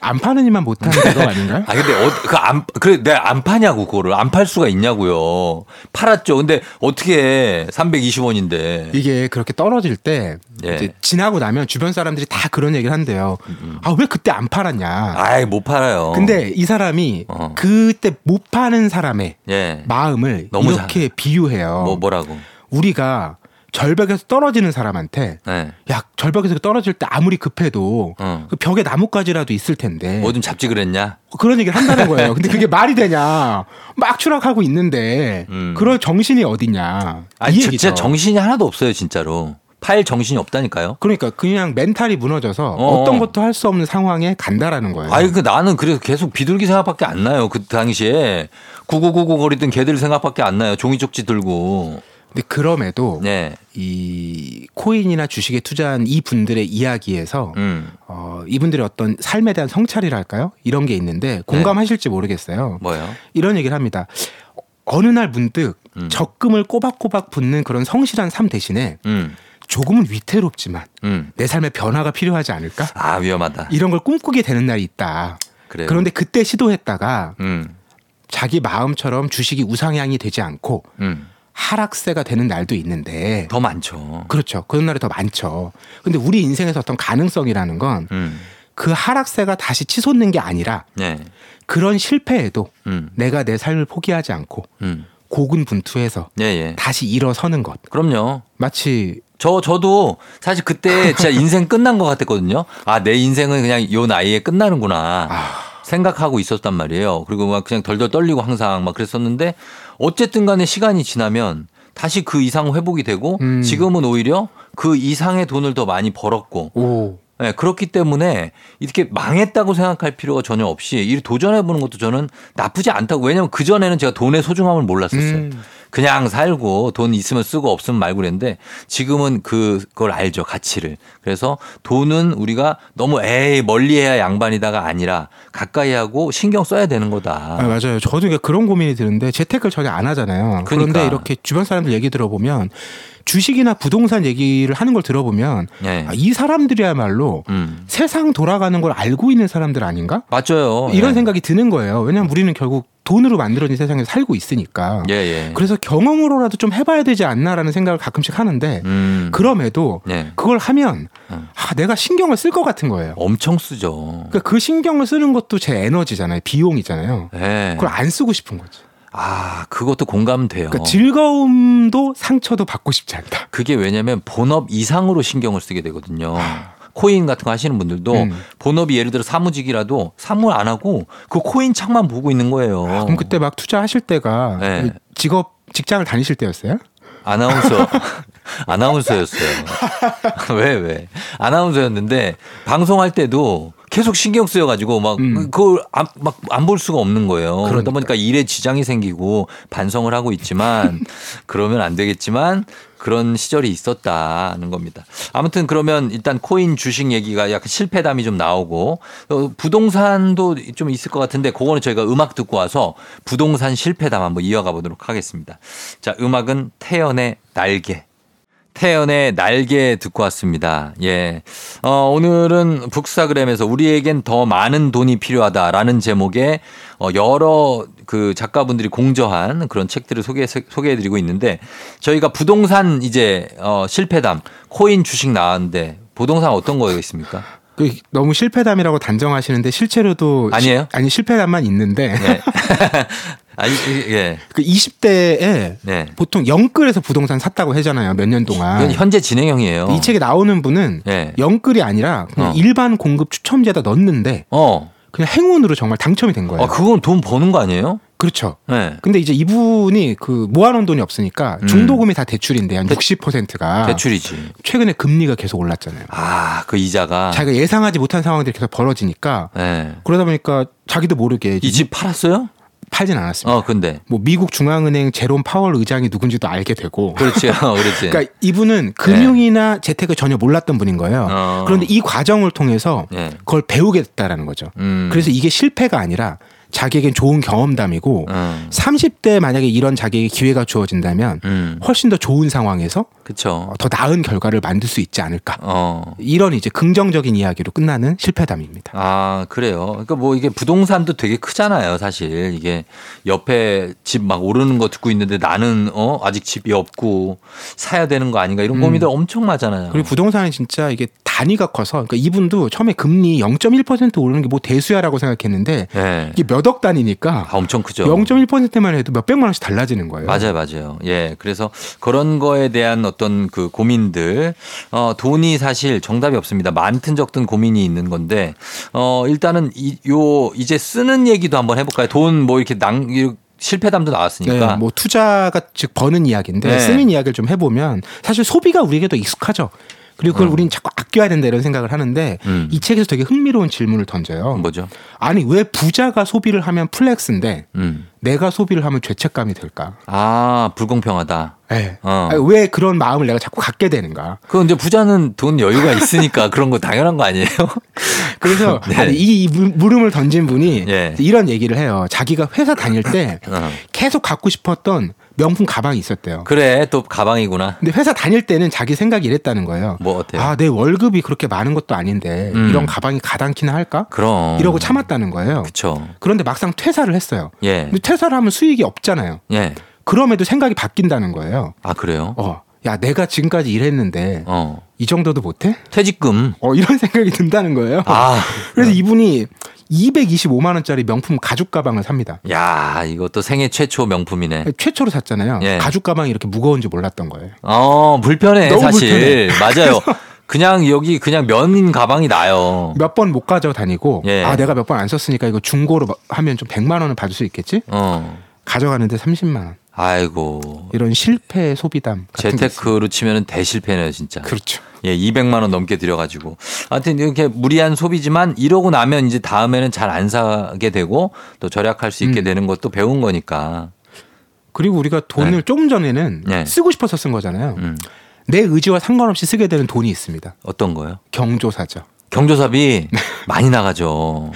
안 파는 이만 못하는 그거 아닌가요? <laughs> 아 근데 어, 그안 그래 내가 안 파냐고 그거를 안 팔 수가 있냐고요. 팔았죠. 근데 어떻게 320원인데. 이게 그렇게 떨어질 때 예. 이제 지나고 나면 주변 사람들이 다 그런 얘기를 한대요. 아왜 그때 안 팔았냐? 아이 못 팔아요. 근데 이 사람이 어. 그때 못 파는 사람의 예. 마음을 너무 이렇게 비유해요. 뭐 뭐라고? 우리가 절벽에서 떨어지는 사람한테 네. 야 절벽에서 떨어질 때 아무리 급해도 어. 그 벽에 나뭇가지라도 있을 텐데 뭐 좀 잡지 그랬냐? 그런 얘기를 한다는 <laughs> 거예요. 근데 그게 말이 되냐? 막 추락하고 있는데 음. 그럴 정신이 어디냐? 아니. 진짜 정신이 하나도 없어요 진짜로. 팔 정신이 없다니까요. 그러니까 그냥 멘탈이 무너져서 어. 어. 떤 것도 할 수 없는 상황에 간다라는 거예요. 아니 그 나는 그래서 계속 비둘기 생각밖에 안 나요. 그 당시에 구구구구 거리던 개들 생각밖에 안 나요. 종이 쪽지 들고. 근데 그럼에도 네. 이 코인이나 주식에 투자한 이 분들의 이야기에서 음. 어, 이분들의 어떤 삶에 대한 성찰이랄까요? 이런 게 있는데 공감하실지 모르겠어요. 뭐요? 이런 얘기를 합니다. 어느 날 문득 음. 적금을 꼬박꼬박 붓는 그런 성실한 삶 대신에 음. 조금은 위태롭지만 음. 내 삶에 변화가 필요하지 않을까? 아 위험하다. 이런 걸 꿈꾸게 되는 날이 있다. 그래요. 그런데 그때 시도했다가 음. 자기 마음처럼 주식이 우상향이 되지 않고 음. 하락세가 되는 날도 있는데 더 많죠. 그렇죠. 그런 날이 더 많죠. 근데 우리 인생에서 어떤 가능성이라는 건그 음. 하락세가 다시 치솟는 게 아니라 네. 그런 실패에도 음. 내가 내 삶을 포기하지 않고 음. 고군분투해서 예, 예. 다시 일어서는 것. 그럼요. 마치 저 저도 사실 그때 진짜 인생 끝난 것 같았거든요. 아 내 인생은 그냥 요 나이에 끝나는구나 아, 생각하고 있었단 말이에요. 그리고 막 그냥 덜덜 떨리고 항상 막 그랬었는데 어쨌든 간에 시간이 지나면 다시 그 이상 회복이 되고 음. 지금은 오히려 그 이상의 돈을 더 많이 벌었고 오. 네, 그렇기 때문에 이렇게 망했다고 생각할 필요가 전혀 없이 이 도전해 보는 것도 저는 나쁘지 않다고 왜냐면 그 전에는 제가 돈의 소중함을 몰랐었어요. 음. 그냥 살고 돈 있으면 쓰고 없으면 말고 그랬는데 지금은 그걸 알죠 가치를 그래서 돈은 우리가 너무 에이 멀리해야 양반이다가 아니라 가까이 하고 신경 써야 되는 거다. 아, 맞아요. 저도 그런 고민이 드는데 재테크를 전혀 안 하잖아요. 그런데 그러니까. 이렇게 주변 사람들 얘기 들어보면 주식이나 부동산 얘기를 하는 걸 들어보면 네. 아, 이 사람들이야말로 음. 세상 돌아가는 걸 알고 있는 사람들 아닌가? 맞아요. 이런 예. 생각이 드는 거예요. 왜냐하면 우리는 결국 돈으로 만들어진 세상에 살고 있으니까. 예, 예. 그래서 경험으로라도 좀 해봐야 되지 않나라는 생각을 가끔씩 하는데 음. 그럼에도 네. 그걸 하면 음. 아, 내가 신경을 쓸 것 같은 거예요. 엄청 쓰죠. 그러니까 그 신경을 쓰는 것도 제 에너지잖아요. 비용이잖아요. 예. 그걸 안 쓰고 싶은 거지. 아, 그것도 공감돼요. 그러니까 즐거움도 상처도 받고 싶지 않다. 그게 왜냐면 본업 이상으로 신경을 쓰게 되거든요. 코인 같은 거 하시는 분들도 음. 본업이 예를 들어 사무직이라도 사무 안 하고 그 코인 창만 보고 있는 거예요. 그럼 그때 막 투자하실 때가 네. 그 직업 직장을 다니실 때였어요? 아나운서 <laughs> 아나운서였어요. <laughs> 왜 왜? 아나운서였는데 방송할 때도 계속 신경 쓰여 가지고 막 음. 그걸 막 안 볼 수가 없는 거예요. 그러다 그러니까. 보니까 일에 지장이 생기고 반성을 하고 있지만 <laughs> 그러면 안 되겠지만 그런 시절이 있었다는 겁니다. 아무튼 그러면 일단 코인 주식 얘기가 약간 실패담이 좀 나오고 어, 부동산도 좀 있을 것 같은데 그거는 저희가 음악 듣고 와서 부동산 실패담 한번 이어가 보도록 하겠습니다. 자, 음악은 태연의 날개. 태연의 날개 듣고 왔습니다. 예. 어, 오늘은 북스타그램에서 우리에겐 더 많은 돈이 필요하다라는 제목의 어, 여러 그 작가분들이 공저한 그런 책들을 소개, 소개해드리고 있는데 저희가 부동산 이제 어, 실패담, 코인 주식 나왔는데 부동산 어떤 거가 있습니까? 그 너무 실패담이라고 단정하시는데 실제로도 아니에요? 시- 아니 실패담만 있는데 네. <laughs> <laughs> 아니, 예. 그 20대에 네. 보통 영끌에서 부동산 샀다고 하잖아요. 몇 년 동안. 현재 진행형이에요. 이 책에 나오는 분은 예. 영끌이 아니라 그냥 어. 일반 공급 추첨제에다 넣었는데 어. 그냥 행운으로 정말 당첨이 된 거예요. 아, 그건 돈 버는 거 아니에요? 그렇죠. 네. 근데 이제 이분이 그 모아놓은 돈이 없으니까 음. 중도금이 다 대출인데 한 대- 60%가 대출이지. 최근에 금리가 계속 올랐잖아요. 아, 그 이자가. 자기가 예상하지 못한 상황들이 계속 벌어지니까 네. 그러다 보니까 자기도 모르게 이 집 팔았어요? 팔진 않았습니다. 어, 근데. 뭐 미국 중앙은행 제롬 파월 의장이 누군지도 알게 되고. <laughs> 그렇지, 어, 그렇지. 그러니까 이분은 금융이나 재테크 전혀 몰랐던 분인 거예요. 네. 어. 그런데 이 과정을 통해서 예. 그걸 배우게 됐다라는 거죠. 음. 그래서 이게 실패가 아니라 자기에겐 좋은 경험담이고 음. 30대 만약에 이런 자기에게 기회가 주어진다면 음. 훨씬 더 좋은 상황에서 그쵸. 더 나은 결과를 만들 수 있지 않을까. 어. 이런 이제 긍정적인 이야기로 끝나는 실패담입니다. 아, 그래요. 그러니까 뭐 이게 부동산도 되게 크잖아요, 사실. 이게 옆에 집 막 오르는 거 듣고 있는데 나는 어, 아직 집이 없고 사야 되는 거 아닌가 이런 음. 고민들 엄청 많잖아요. 그리고 부동산은 진짜 이게 단위가 커서 그러니까 이분도 처음에 금리 0.1% 오르는 게 뭐 대수야라고 생각했는데 예. 이게 몇 억 단위니까 아, 엄청 크죠. 0.1%만 해도 몇 백만 원씩 달라지는 거예요. 맞아요, 맞아요. 예. 그래서 그런 거에 대한 어떤 그 고민들, 어, 돈이 사실 정답이 없습니다. 많든 적든 고민이 있는 건데, 어, 일단은 이, 요, 이제 쓰는 얘기도 한번 해볼까요? 돈 뭐 이렇게 낭, 이 실패담도 나왔으니까. 네, 뭐 투자가 즉 버는 이야기인데 네. 쓰는 이야기를 좀 해보면 사실 소비가 우리에게 더 익숙하죠. 그리고 그걸 음. 우리는 자꾸 아껴야 된다 이런 생각을 하는데 음. 이 책에서 되게 흥미로운 질문을 던져요. 뭐죠? 아니 왜 부자가 소비를 하면 flex인데 음. 내가 소비를 하면 죄책감이 들까? 아, 불공평하다. 네. 어. 아니, 왜 그런 마음을 내가 자꾸 갖게 되는가? 그건 이제 부자는 돈 여유가 있으니까 <laughs> 그런 거 당연한 거 아니에요? <laughs> 그래서 <laughs> 네. 아니, 이 물- 물음을 던진 분이 예. 이런 얘기를 해요. 자기가 회사 다닐 때 어. 계속 갖고 싶었던 명품 가방이 있었대요. 그래, 또 가방이구나. 근데 회사 다닐 때는 자기 생각이 이랬다는 거예요. 뭐 어때요? 아, 내 월급이 그렇게 많은 것도 아닌데 음. 이런 가방이 가당키나 할까? 그럼. 이러고 참았다는 거예요. 그쵸. 그런데 막상 퇴사를 했어요. 예. 근데 퇴사를 하면 수익이 없잖아요. 예. 그럼에도 생각이 바뀐다는 거예요. 아, 그래요? 어, 야, 내가 지금까지 일했는데 어. 이 정도도 못해? 퇴직금. 어, 이런 <laughs> 생각이 든다는 거예요. 아. 그래서 이분이 225만 원짜리 명품 가죽 가방을 삽니다. 야, 이것도 생애 최초 명품이네. 최초로 샀잖아요. 예. 가죽 가방이 이렇게 무거운 줄 몰랐던 거예요. 어, 불편해, 너무 사실. 불편해. <laughs> 맞아요. 그냥 여기 그냥 면 가방이 나요. 몇 번 못 가져 다니고 예. 아 내가 몇 번 안 썼으니까 이거 중고로 하면 좀 100만 원을 받을 수 있겠지? 어. 가져가는데 30만 원. 아이고. 이런 실패 소비담. 재테크로 치면은 대실패네요, 진짜. 그렇죠. 예, 200만 원 넘게 들여가지고. 하여튼 이렇게 무리한 소비지만 이러고 나면 이제 다음에는 잘 안 사게 되고 또 절약할 수 있게 음. 되는 것도 배운 거니까. 그리고 우리가 돈을 네. 조금 전에는 네. 쓰고 싶어서 쓴 거잖아요. 음. 내 의지와 상관없이 쓰게 되는 돈이 있습니다. 어떤 거요? 경조사죠. 경조사비 많이 나가죠.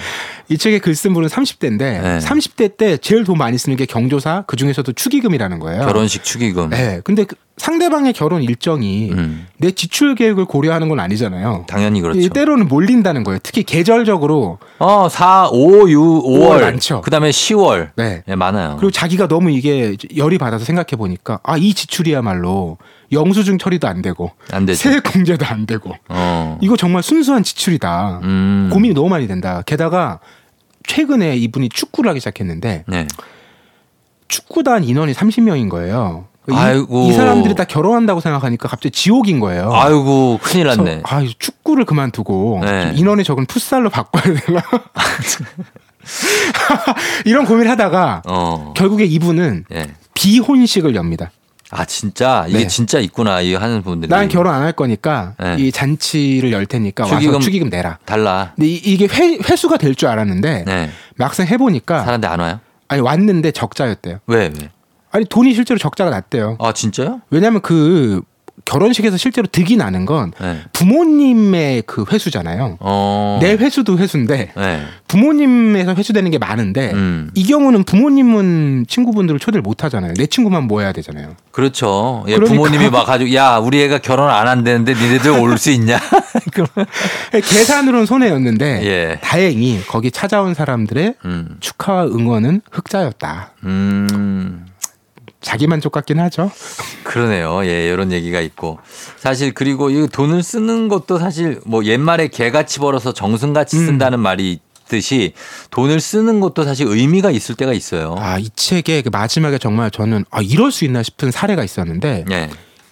이 책에 글 쓴 분은 30대인데 네. 30대 때 제일 돈 많이 쓰는 게 경조사 그 중에서도 축의금이라는 거예요. 결혼식 축의금. 네. 근데 그 상대방의 결혼 일정이 음. 내 지출 계획을 고려하는 건 아니잖아요. 당연히 그렇죠. 이 때로는 몰린다는 거예요. 특히 계절적으로 어, 4, 5, 6, 5월. 많죠. 그 다음에 10월. 네. 예, 많아요. 그리고 자기가 너무 이게 열이 받아서 생각해 보니까 아 이 지출이야말로 영수증 처리도 안 되고 안 되죠. 세액 공제도 안 되고 어. 이거 정말 순수한 지출이다. 음. 고민이 너무 많이 된다. 게다가 최근에 이분이 축구를 하기 시작했는데 네. 축구단 인원이 30명인 거예요. 이, 아이고. 이 사람들이 다 결혼한다고 생각하니까 갑자기 지옥인 거예요. 아이고, 큰일 났네. 아, 이 축구를 그만두고 네. 좀 인원이 적은 풋살로 바꿔야 되나? <laughs> 이런 고민을 하다가 어. 결국에 이분은 예. 비혼식을 엽니다. 아, 진짜? 이게 네. 진짜 있구나. 이 하는 분들이. 난 결혼 안 할 거니까 네. 이 잔치를 열 테니까 와서 축의금 축의금 내라. 달라. 근데 이, 게 회, 회수가 될 줄 알았는데 네. 막상 해보니까 사람들 안 와요? 아니 왔는데 적자였대요. 왜, 왜? 아니 돈이 실제로 적자가 났대요. 아, 진짜요? 왜냐하면 그 결혼식에서 실제로 득이 나는 건 네. 부모님의 그 회수잖아요. 어. 내 회수도 회수인데 네. 부모님에서 회수되는 게 많은데 음. 이 경우는 부모님은 친구분들을 초대를 못 하잖아요. 내 친구만 모여야 되잖아요. 그렇죠. 예, 그러니까. 부모님이 막 가지고, 야, 우리 애가 결혼 안 한다는데 니네들 올 수 있냐? <laughs> 계산으로는 손해였는데 예. 다행히 거기 찾아온 사람들의 음. 축하와 응원은 흑자였다. 음. 자기 만족 같긴 하죠. 그러네요. 예, 이런 얘기가 있고. 사실 그리고 이 돈을 쓰는 것도 사실 뭐 옛말에 개같이 벌어서 정승같이 음. 쓴다는 말이 있듯이 돈을 쓰는 것도 사실 의미가 있을 때가 있어요. 아, 이 책의 그 마지막에 정말 저는 아, 이럴 수 있나 싶은 사례가 있었는데 예.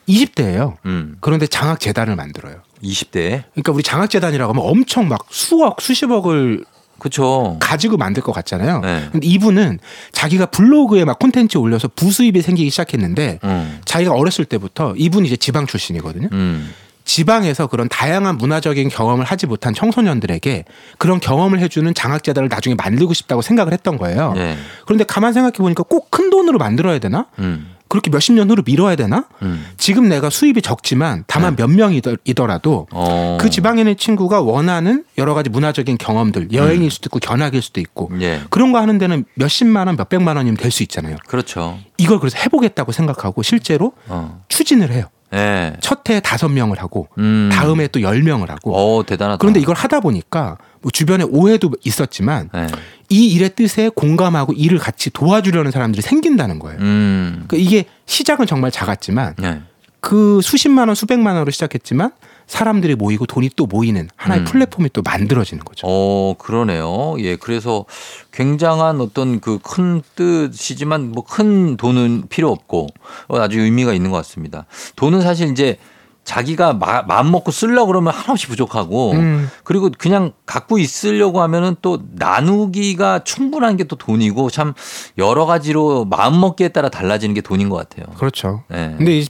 20대예요. 음. 그런데 장학 재단을 만들어요. 20대. 그러니까 우리 장학 재단이라고 하면 엄청 막 수억, 수십억을 그렇죠. 가지고 만들 것 같잖아요. 네. 근데 이분은 자기가 블로그에 막 콘텐츠 올려서 부수입이 생기기 시작했는데 음. 자기가 어렸을 때부터 이분이 이제 지방 출신이거든요. 음. 지방에서 그런 다양한 문화적인 경험을 하지 못한 청소년들에게 그런 경험을 해주는 장학재단을 나중에 만들고 싶다고 생각을 했던 거예요. 예. 그런데 가만 생각해 보니까 꼭 큰 돈으로 만들어야 되나? 음. 그렇게 몇십 년 후로 미뤄야 되나? 음. 지금 내가 수입이 적지만 다만 몇 명이더라도 네. 어. 그 지방에 있는 친구가 원하는 여러 가지 문화적인 경험들 여행일 수도 있고 견학일 수도 있고 예. 그런 거 하는 데는 몇십만 원, 몇백만 원이면 될 수 있잖아요. 그렇죠. 이걸 그래서 해보겠다고 생각하고 실제로 어. 추진을 해요. 예. 첫 해에 다섯 명을 하고 음. 다음에 또 열 명을 하고 오, 대단하다. 그런데 이걸 하다 보니까 뭐 주변에 오해도 있었지만 예. 이 일의 뜻에 공감하고 일을 같이 도와주려는 사람들이 생긴다는 거예요. 음. 그러니까 이게 시작은 정말 작았지만 예. 그 수십만 원, 수백만 원으로 시작했지만 사람들이 모이고 돈이 또 모이는 하나의 음. 플랫폼이 또 만들어지는 거죠. 어, 그러네요. 예, 그래서 굉장한 어떤 그 큰 뜻이지만 뭐 큰 돈은 필요 없고 어, 아주 의미가 있는 것 같습니다. 돈은 사실 이제 자기가 마, 마음 먹고 쓰려고 그러면 한없이 부족하고 음. 그리고 그냥 갖고 있으려고 하면은 또 나누기가 충분한 게 또 돈이고 참 여러 가지로 마음 먹기에 따라 달라지는 게 돈인 것 같아요. 그렇죠. 네. 근데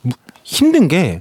힘든 게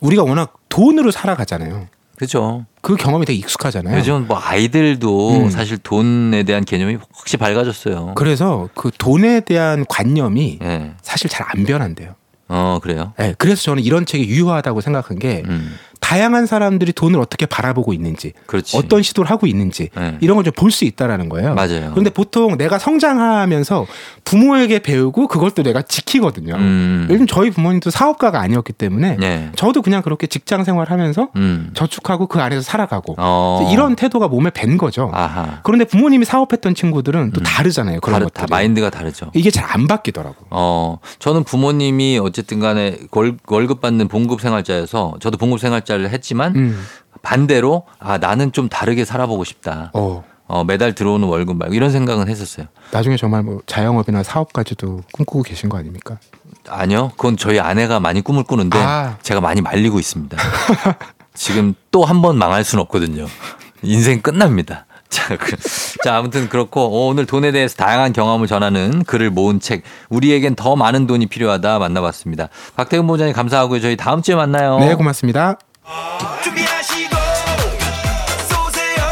우리가 워낙 돈으로 살아가잖아요. 그렇죠. 그 경험이 되게 익숙하잖아요. 요즘 뭐 아이들도 음. 사실 돈에 대한 개념이 확실히 밝아졌어요. 그래서 그 돈에 대한 관념이 예. 사실 잘 안 변한대요. 어, 그래요. 네, 그래서 저는 이런 책이 유효하다고 생각한 게 음. 다양한 사람들이 돈을 어떻게 바라보고 있는지, 그렇지. 어떤 시도를 하고 있는지 네. 이런 걸 좀 볼 수 있다라는 거예요. 맞아요. 그런데 보통 내가 성장하면서 부모에게 배우고 그걸 또 내가 지키거든요. 음. 요즘 저희 부모님도 사업가가 아니었기 때문에 네. 저도 그냥 그렇게 직장 생활하면서 음. 저축하고 그 안에서 살아가고 어. 이런 태도가 몸에 밴 거죠. 아하. 그런데 부모님이 사업했던 친구들은 또 다르잖아요. 그런. 다 마인드가 다르죠. 이게 잘 안 바뀌더라고. 어, 저는 부모님이 어쨌든 간에 월, 월급 받는 봉급 생활자여서 저도 봉급 생활자 를 했지만 음. 반대로 아, 나는 좀 다르게 살아보고 싶다. 어. 어, 매달 들어오는 월급 말고 이런 생각은 했었어요. 나중에 정말 뭐 자영업이나 사업까지도 꿈꾸고 계신 거 아닙니까? 아니요. 그건 저희 아내가 많이 꿈을 꾸는데 아. 제가 많이 말리고 있습니다. <laughs> 지금 또 한 번 망할 수는 없거든요. 인생 끝납니다. <laughs> 자, 그, 자, 아무튼 그렇고 어, 오늘 돈에 대해서 다양한 경험을 전하는 글을 모은 책 우리에겐 더 많은 돈이 필요하다 만나봤습니다. 박태근 본부장님 감사하고요. 저희 다음 주에 만나요. 네, 고맙습니다. 준비하시고 쏘세요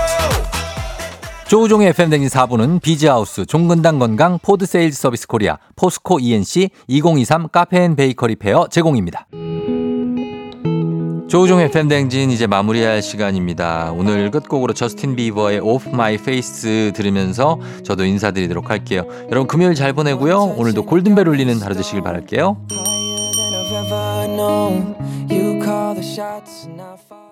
조우종의 FM 댕진 4부는 비즈하우스, 종근당 건강, 포드 세일즈 서비스 코리아, 포스코 E&C, 2023 카페 앤 베이커리 페어 제공입니다. 조우종의 FM 댕진 이제 마무리할 시간입니다. 오늘 끝곡으로 저스틴 비버의 Off My Face 들으면서 저도 인사드리도록 할게요. 여러분 금요일 잘 보내고요. 오늘도 골든벨 울리는 하루 되시길 바랄게요. call the shots and I fall